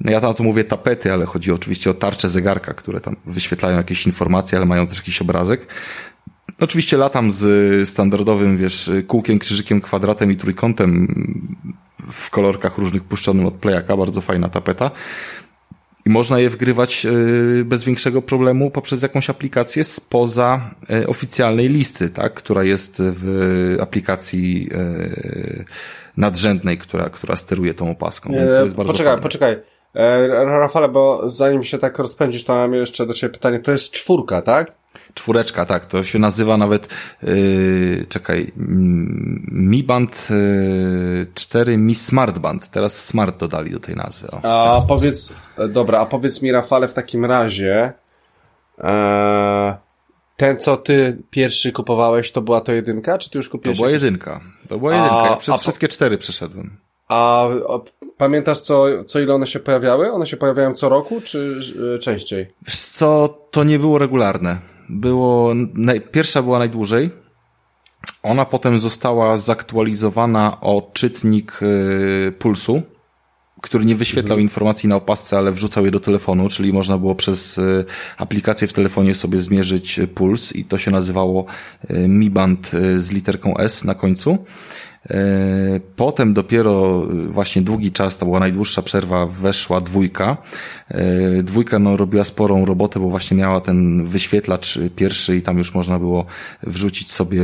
no ja tam tu mówię tapety, ale chodzi oczywiście o tarcze zegarka, które tam wyświetlają jakieś informacje, ale mają też jakiś obrazek. Oczywiście latam z standardowym, wiesz, kółkiem, krzyżykiem, kwadratem i trójkątem w kolorkach różnych puszczonym od playaka, bardzo fajna tapeta. I można je wgrywać e, bez większego problemu poprzez jakąś aplikację spoza e, oficjalnej listy, tak, która jest w aplikacji e, nadrzędnej, która, która steruje tą opaską. Więc to jest bardzo Poczekaj, fajne. poczekaj. Rafale, bo zanim się tak rozpędzisz, to mam jeszcze do Ciebie pytanie. To jest czwórka, tak? Czwóreczka, tak. To się nazywa nawet, yy, czekaj, Mi Band yy, 4 Mi Smart Band. Teraz Smart dodali do tej nazwy. O, a powiedz, dobra, a powiedz mi Rafale w takim razie, e, ten co ty pierwszy kupowałeś, to była to jedynka, czy ty już kupiłeś? To była jedynka. To była jedynka. Ja przez a, wszystkie cztery przeszedłem. A, a pamiętasz co, co ile one się pojawiały? One się pojawiają co roku, czy y, częściej? Wiesz co, to nie było regularne było, pierwsza była najdłużej. Ona potem została zaktualizowana o czytnik y, pulsu, który nie wyświetlał mhm. informacji na opasce, ale wrzucał je do telefonu, czyli można było przez y, aplikację w telefonie sobie zmierzyć y, puls i to się nazywało Mi Band z literką S na końcu. E, potem dopiero e, właśnie długi czas, to była najdłuższa przerwa, weszła dwójka. E, dwójka no, robiła sporą robotę, bo właśnie miała ten wyświetlacz pierwszy i tam już można było wrzucić sobie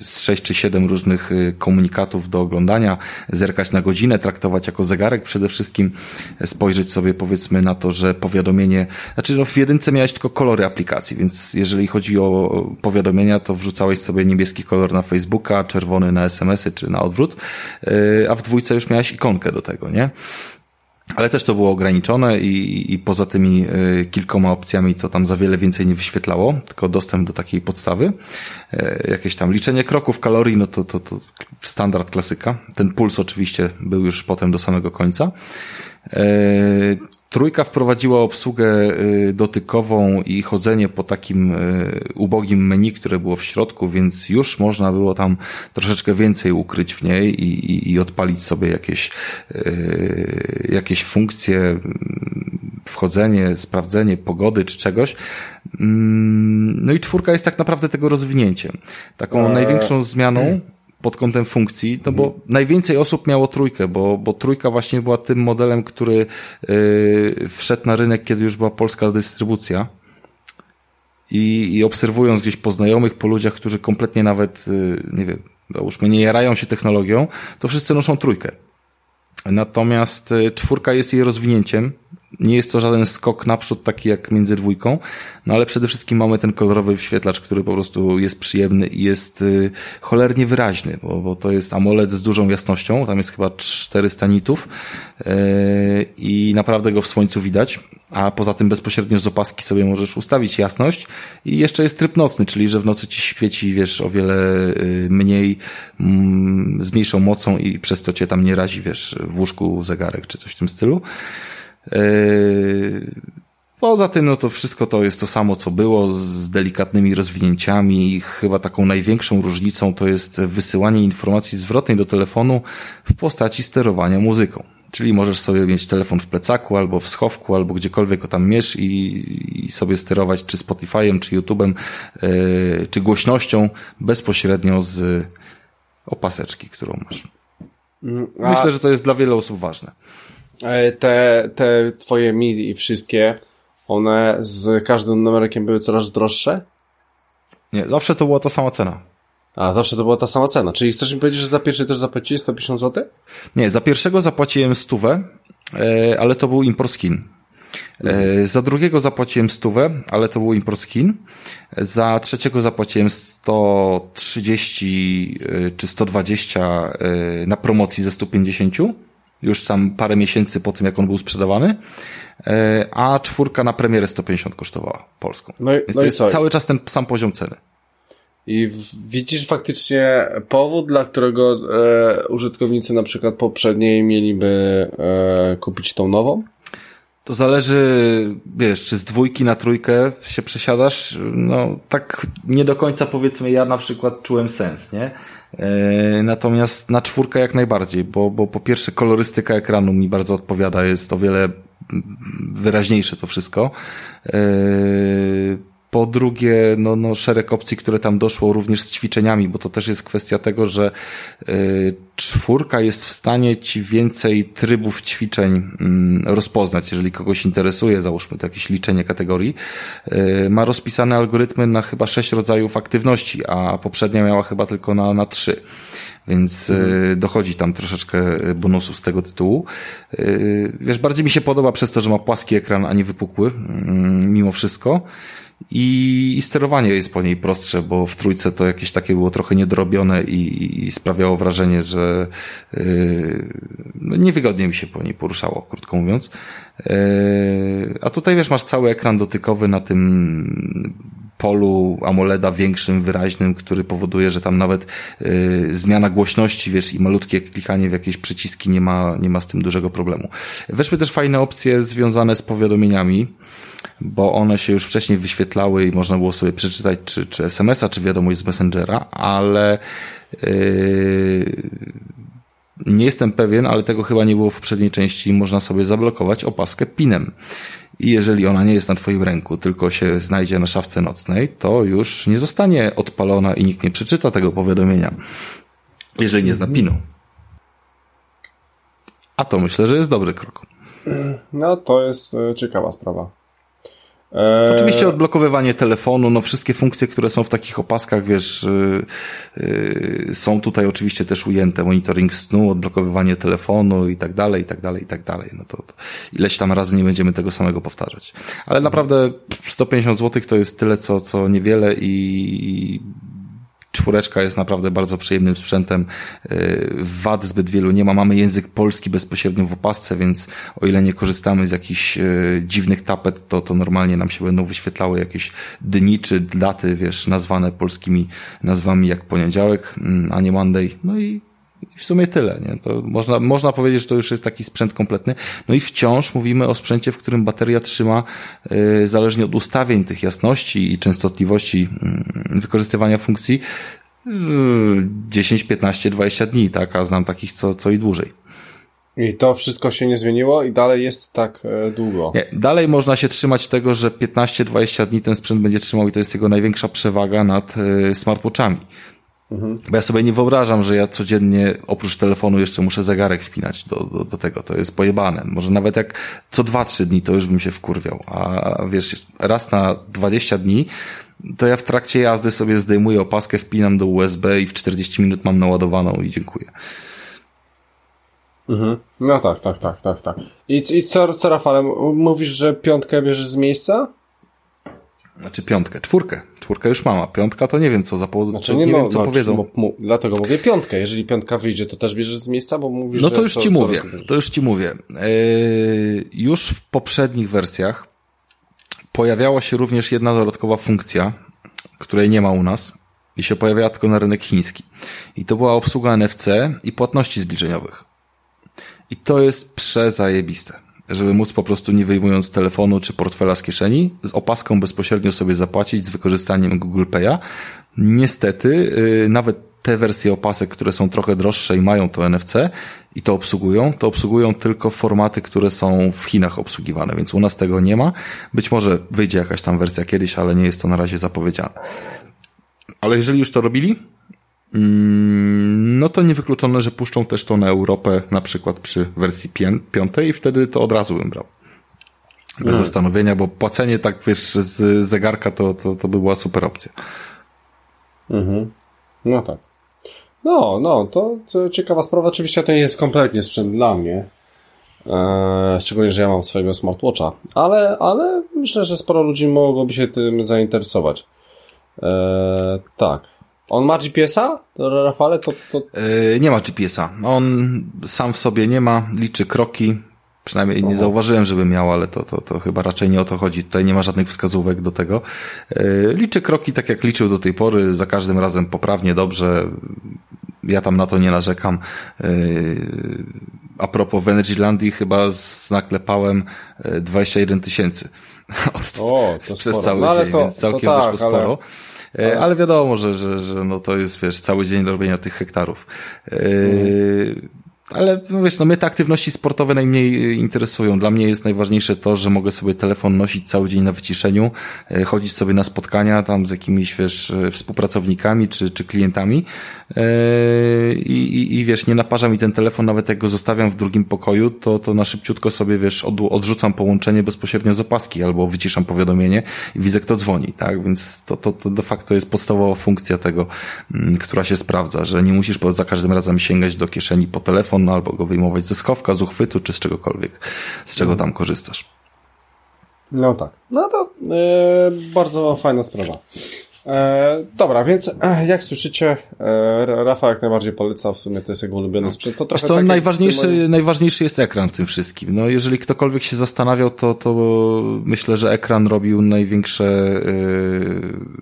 z sześć czy siedem różnych komunikatów do oglądania, zerkać na godzinę, traktować jako zegarek przede wszystkim, spojrzeć sobie powiedzmy na to, że powiadomienie, znaczy no w jedynce miałeś tylko kolory aplikacji, więc jeżeli chodzi o powiadomienia, to wrzucałeś sobie niebieski kolor na Facebooka, czerwony na na SMS-y czy na odwrót, y, a w dwójce już miałeś ikonkę do tego, nie? Ale też to było ograniczone i, i poza tymi y, kilkoma opcjami to tam za wiele więcej nie wyświetlało, tylko dostęp do takiej podstawy. Y, jakieś tam liczenie kroków, kalorii, no to, to, to standard klasyka. Ten puls oczywiście był już potem do samego końca. Trójka wprowadziła obsługę y, dotykową i chodzenie po takim y, ubogim menu, które było w środku, więc już można było tam troszeczkę więcej ukryć w niej i, i, i odpalić sobie jakieś, y, jakieś funkcje, wchodzenie, sprawdzenie pogody czy czegoś. Mm, no i czwórka jest tak naprawdę tego rozwinięciem. Taką eee. największą zmianą hmm pod kątem funkcji, no bo mhm. najwięcej osób miało trójkę, bo, bo trójka właśnie była tym modelem, który yy, wszedł na rynek, kiedy już była polska dystrybucja. I, I obserwując gdzieś po znajomych, po ludziach, którzy kompletnie nawet, yy, nie wiem, załóżmy, nie jarają się technologią, to wszyscy noszą trójkę. Natomiast y, czwórka jest jej rozwinięciem. Nie jest to żaden skok naprzód, taki jak między dwójką, no ale przede wszystkim mamy ten kolorowy wyświetlacz, który po prostu jest przyjemny i jest y, cholernie wyraźny, bo, bo to jest AMOLED z dużą jasnością, tam jest chyba 400 nitów yy, i naprawdę go w słońcu widać, a poza tym bezpośrednio z opaski sobie możesz ustawić jasność i jeszcze jest tryb nocny, czyli że w nocy ci świeci, wiesz, o wiele y, mniej, mm, z mniejszą mocą i przez to cię tam nie razi, wiesz, w łóżku zegarek czy coś w tym stylu. Yy, poza tym, no to wszystko to jest to samo, co było, z delikatnymi rozwinięciami i chyba taką największą różnicą to jest wysyłanie informacji zwrotnej do telefonu w postaci sterowania muzyką. Czyli możesz sobie mieć telefon w plecaku, albo w schowku, albo gdziekolwiek go tam miesz i, i sobie sterować czy Spotify'em, czy YouTube'em, yy, czy głośnością bezpośrednio z opaseczki, którą masz. Mm, Myślę, że to jest dla wielu osób ważne. E, te, te twoje MIDI i wszystkie, one z każdym numerkiem były coraz droższe? Nie, zawsze to była ta sama cena. A, zawsze to była ta sama cena. Czyli chcesz mi powiedzieć, że za pierwszy też zapłaciłeś 150 zł? Nie, za pierwszego zapłaciłem stówę, e, ale to był import skin. E, za drugiego zapłaciłem stówę, ale to był import skin. Za trzeciego zapłaciłem 130 e, czy 120 na promocji ze 150. Już tam parę miesięcy po tym, jak on był sprzedawany. A czwórka na premierę 150 kosztowała polską. No i, Więc no to jest cały czas ten sam poziom ceny. I widzisz faktycznie powód, dla którego e, użytkownicy na przykład poprzedniej mieliby e, kupić tą nową? To zależy, wiesz, czy z dwójki na trójkę się przesiadasz, no tak nie do końca powiedzmy ja na przykład czułem sens, nie? E, natomiast na czwórkę jak najbardziej, bo, bo po pierwsze kolorystyka ekranu mi bardzo odpowiada, jest o wiele wyraźniejsze to wszystko. Po drugie, no, no, szereg opcji, które tam doszło również z ćwiczeniami, bo to też jest kwestia tego, że y, czwórka jest w stanie ci więcej trybów ćwiczeń y, rozpoznać, jeżeli kogoś interesuje, załóżmy to jakieś liczenie kategorii. Y, ma rozpisane algorytmy na chyba sześć rodzajów aktywności, a poprzednia miała chyba tylko na, na trzy więc mhm. dochodzi tam troszeczkę bonusów z tego tytułu. Wiesz, bardziej mi się podoba przez to, że ma płaski ekran, a nie wypukły, mm, mimo wszystko. I, I, sterowanie jest po niej prostsze, bo w trójce to jakieś takie było trochę niedrobione i, i sprawiało wrażenie, że yy, niewygodnie mi się po niej poruszało, krótko mówiąc. Yy, a tutaj wiesz, masz cały ekran dotykowy na tym polu AMOLEDa większym, wyraźnym, który powoduje, że tam nawet yy, zmiana głośności, wiesz, i malutkie klikanie w jakieś przyciski nie ma, nie ma z tym dużego problemu. Weszły też fajne opcje związane z powiadomieniami bo one się już wcześniej wyświetlały i można było sobie przeczytać czy, czy SMS-a, czy wiadomość z Messengera, ale yy, nie jestem pewien, ale tego chyba nie było w poprzedniej części. Można sobie zablokować opaskę pinem. I jeżeli ona nie jest na Twoim ręku, tylko się znajdzie na szafce nocnej, to już nie zostanie odpalona i nikt nie przeczyta tego powiadomienia, jeżeli nie zna pinu. A to myślę, że jest dobry krok. No, to jest e, ciekawa sprawa. Eee... Oczywiście odblokowywanie telefonu, no wszystkie funkcje, które są w takich opaskach, wiesz, yy, yy, są tutaj oczywiście też ujęte. Monitoring snu, odblokowywanie telefonu i tak dalej, i tak dalej, i tak dalej. No to, to ileś tam razy nie będziemy tego samego powtarzać. Ale naprawdę 150 zł to jest tyle, co, co niewiele i czwóreczka jest naprawdę bardzo przyjemnym sprzętem. Y, wad zbyt wielu nie ma. Mamy język polski bezpośrednio w opasce, więc o ile nie korzystamy z jakichś y, dziwnych tapet, to, to normalnie nam się będą wyświetlały jakieś dni czy daty, wiesz, nazwane polskimi nazwami jak poniedziałek, mm, a nie Monday. No i i w sumie tyle, nie? To można, można powiedzieć, że to już jest taki sprzęt kompletny. No i wciąż mówimy o sprzęcie, w którym bateria trzyma, yy, zależnie od ustawień tych jasności i częstotliwości yy, wykorzystywania funkcji, yy, 10, 15, 20 dni, tak? A znam takich co, co i dłużej. I to wszystko się nie zmieniło i dalej jest tak e, długo. Nie, dalej można się trzymać tego, że 15-20 dni ten sprzęt będzie trzymał i to jest jego największa przewaga nad y, smartwatchami. Mhm. Bo ja sobie nie wyobrażam, że ja codziennie oprócz telefonu jeszcze muszę zegarek wpinać do, do, do tego. To jest pojebane. Może nawet jak co dwa, trzy dni, to już bym się wkurwiał. A wiesz, raz na 20 dni, to ja w trakcie jazdy sobie zdejmuję opaskę, wpinam do USB i w 40 minut mam naładowaną i dziękuję. Mhm. No tak, tak, tak, tak, tak. I, i co, co Rafale, mówisz, że piątkę bierzesz z miejsca? Znaczy piątkę, czwórkę. Czwórkę już mama. Piątka to nie wiem, co zapowiedzą. Znaczy, nie, nie no, wiem, co no, powiedzą. Mu, dlatego mówię piątkę. Jeżeli piątka wyjdzie, to też bierzesz z miejsca, bo mówisz, No to już to, ci mówię. To już ci mówię. Yy, już w poprzednich wersjach pojawiała się również jedna dodatkowa funkcja, której nie ma u nas i się pojawiała tylko na rynek chiński. I to była obsługa NFC i płatności zbliżeniowych. I to jest przezajebiste żeby móc po prostu nie wyjmując telefonu czy portfela z kieszeni, z opaską bezpośrednio sobie zapłacić z wykorzystaniem Google Pay'a. Niestety, yy, nawet te wersje opasek, które są trochę droższe i mają to NFC i to obsługują, to obsługują tylko formaty, które są w Chinach obsługiwane, więc u nas tego nie ma. Być może wyjdzie jakaś tam wersja kiedyś, ale nie jest to na razie zapowiedziane. Ale jeżeli już to robili, no to niewykluczone, że puszczą też to na Europę, na przykład przy wersji piątej i wtedy to od razu bym brał. Bez hmm. zastanowienia, bo płacenie tak, wiesz, z zegarka to, to, to by była super opcja. Mhm. No tak. No, no, to, to ciekawa sprawa. Oczywiście to nie jest kompletnie sprzęt dla mnie. Eee, szczególnie, że ja mam swojego smartwatcha. Ale, ale myślę, że sporo ludzi mogłoby się tym zainteresować. Eee, tak. On ma GPS-a? Rafale, to... to... Eee, nie ma GPS-a. On sam w sobie nie ma, liczy kroki, Przynajmniej nie zauważyłem, żeby miał, ale to, to, to chyba raczej nie o to chodzi. Tutaj nie ma żadnych wskazówek do tego. Liczy kroki tak jak liczył do tej pory, za każdym razem poprawnie, dobrze ja tam na to nie narzekam. Yy, a propos w Energylandii chyba naklepałem 21 yy, tysięcy przez sporo. cały no, dzień, to, więc całkiem tak, wyszło sporo. Ale... Yy, ale wiadomo, że, że, że no to jest, wiesz, cały dzień robienia tych hektarów. Yy, ale wiesz, no mnie te aktywności sportowe najmniej y, interesują. Dla mnie jest najważniejsze to, że mogę sobie telefon nosić cały dzień na wyciszeniu, y, chodzić sobie na spotkania tam z jakimiś, wiesz, y, współpracownikami czy, czy klientami i, i, i wiesz, nie naparza mi ten telefon, nawet jak go zostawiam w drugim pokoju, to, to na szybciutko sobie, wiesz, od, odrzucam połączenie bezpośrednio z opaski albo wyciszam powiadomienie i widzę, kto dzwoni, tak? Więc to, to, to de facto jest podstawowa funkcja tego, mm, która się sprawdza, że nie musisz za każdym razem sięgać do kieszeni po telefon, telefon, albo go wyjmować ze schowka, z uchwytu, czy z czegokolwiek, z czego tam korzystasz. No tak. No to yy, bardzo fajna sprawa. E, dobra, więc e, jak słyszycie, e, Rafa jak najbardziej poleca, w sumie to jest jego ulubiony sprzęt. To trochę tak najważniejszy, moim... najważniejszy jest ekran w tym wszystkim. No, jeżeli ktokolwiek się zastanawiał, to, to myślę, że ekran robił największe e,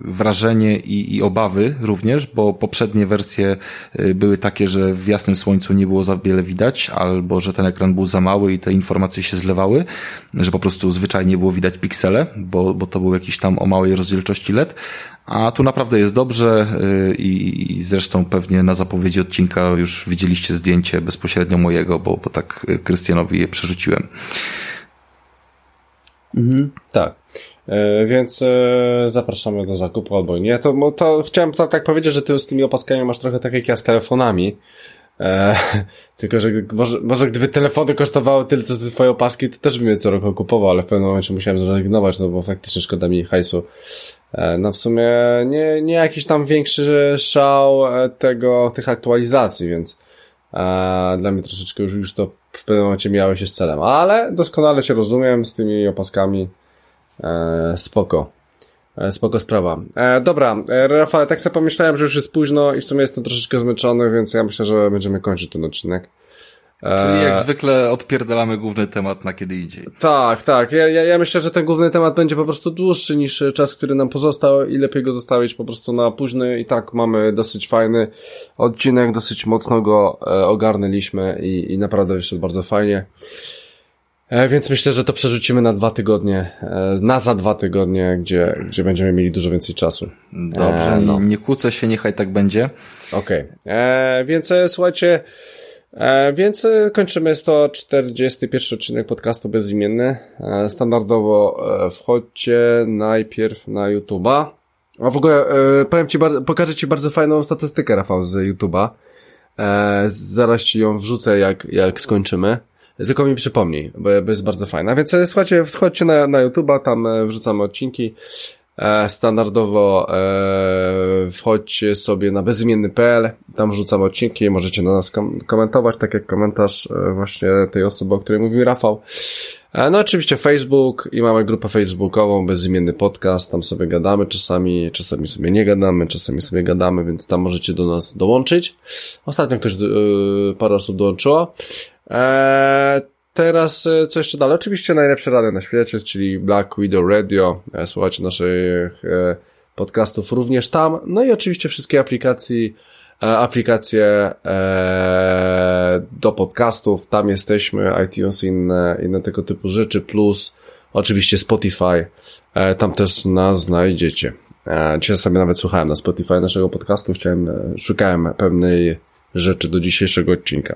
wrażenie i, i obawy również, bo poprzednie wersje e, były takie, że w jasnym słońcu nie było za wiele widać, albo że ten ekran był za mały i te informacje się zlewały, że po prostu zwyczajnie było widać piksele, bo, bo to był jakiś tam o małej rozdzielczości LED, a tu naprawdę jest dobrze y, i, i zresztą pewnie na zapowiedzi odcinka już widzieliście zdjęcie bezpośrednio mojego, bo, bo tak y, Krystianowi je przerzuciłem. Mhm, tak. E, więc e, zapraszamy do zakupu albo nie. To, to chciałem tak, tak powiedzieć, że ty z tymi opaskami masz trochę tak jak ja z telefonami. E, tylko, że może, może gdyby telefony kosztowały tyle, co te twoje opaski, to też bym je co roku kupował, ale w pewnym momencie musiałem zrezygnować, no bo faktycznie szkoda mi hajsu. E, no w sumie nie, nie jakiś tam większy szał e, tego, tych aktualizacji, więc e, dla mnie troszeczkę już, już to w pewnym momencie miało się z celem, ale doskonale się rozumiem z tymi opaskami. E, spoko. E, spoko sprawa. E, dobra, e, Rafał, tak sobie pomyślałem, że już jest późno i w sumie jestem troszeczkę zmęczony, więc ja myślę, że będziemy kończyć ten odcinek. Czyli jak zwykle odpierdalamy główny temat na kiedy indziej. Tak, tak. Ja, ja, ja myślę, że ten główny temat będzie po prostu dłuższy niż czas, który nam pozostał i lepiej go zostawić po prostu na późny i tak mamy dosyć fajny odcinek, dosyć mocno go ogarnęliśmy i, i naprawdę wyszedł bardzo fajnie. E, więc myślę, że to przerzucimy na dwa tygodnie, e, na za dwa tygodnie, gdzie, gdzie będziemy mieli dużo więcej czasu. Dobrze, e, no. nie kłócę się, niechaj tak będzie. Okej, okay. więc słuchajcie, więc kończymy 141 odcinek podcastu bezimienny. Standardowo wchodźcie najpierw na YouTube'a. A w ogóle powiem ci, pokażę ci bardzo fajną statystykę, Rafał, z YouTube'a. Zaraz ci ją wrzucę, jak, jak skończymy. Tylko mi przypomnij, bo, jest bardzo fajna. Więc e, słuchajcie, wchodźcie na, na YouTube'a, tam e, wrzucamy odcinki. E, standardowo e, wchodźcie sobie na bezimienny.pl, tam wrzucamy odcinki, możecie na nas kom komentować, tak jak komentarz e, właśnie tej osoby, o której mówił Rafał. No oczywiście Facebook i mamy grupę facebookową, bezimienny podcast, tam sobie gadamy czasami, czasami sobie nie gadamy, czasami sobie gadamy, więc tam możecie do nas dołączyć. Ostatnio ktoś, parę osób dołączyło. Teraz e, co jeszcze dalej? Oczywiście najlepsze rady na świecie, czyli Black Widow Radio. E, słuchajcie naszych e, podcastów również tam. No i oczywiście wszystkie aplikacje, do podcastów. Tam jesteśmy, iTunes i inne, inne tego typu rzeczy, plus oczywiście Spotify. Tam też nas znajdziecie. Dzisiaj sobie nawet słuchałem na Spotify naszego podcastu, chciałem, szukałem pewnej rzeczy do dzisiejszego odcinka.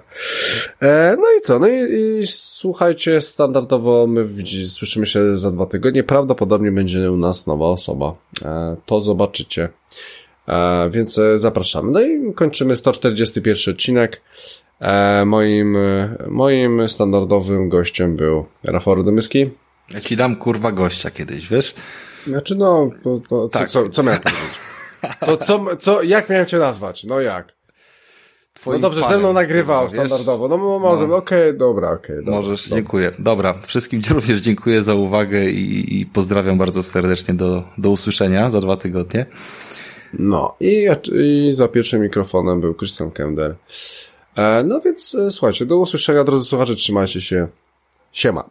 E, no i co? No i, i słuchajcie, standardowo my widzi, słyszymy się za dwa tygodnie. Prawdopodobnie będzie u nas nowa osoba. E, to zobaczycie. E, więc e, zapraszamy. No i kończymy 141 odcinek. E, moim, moim standardowym gościem był Rafał Rodomyski. Ja ci dam kurwa gościa kiedyś, wiesz? Znaczy no, to, to, Tak. co, co, co miałem powiedzieć? To co, co, jak miałem cię nazwać? No jak? No Twoim dobrze, ze panem, mną nagrywał wiesz? standardowo. No mo- mogę, No. okej, dobra, okej. dobra, Możesz, dobra. dziękuję. Dobra, wszystkim również dziękuję za uwagę i, i pozdrawiam bardzo serdecznie do, do usłyszenia za dwa tygodnie. No i, i za pierwszym mikrofonem był Christian Kender. E, no więc e, słuchajcie, do usłyszenia drodzy słuchacze, trzymajcie się. Siema.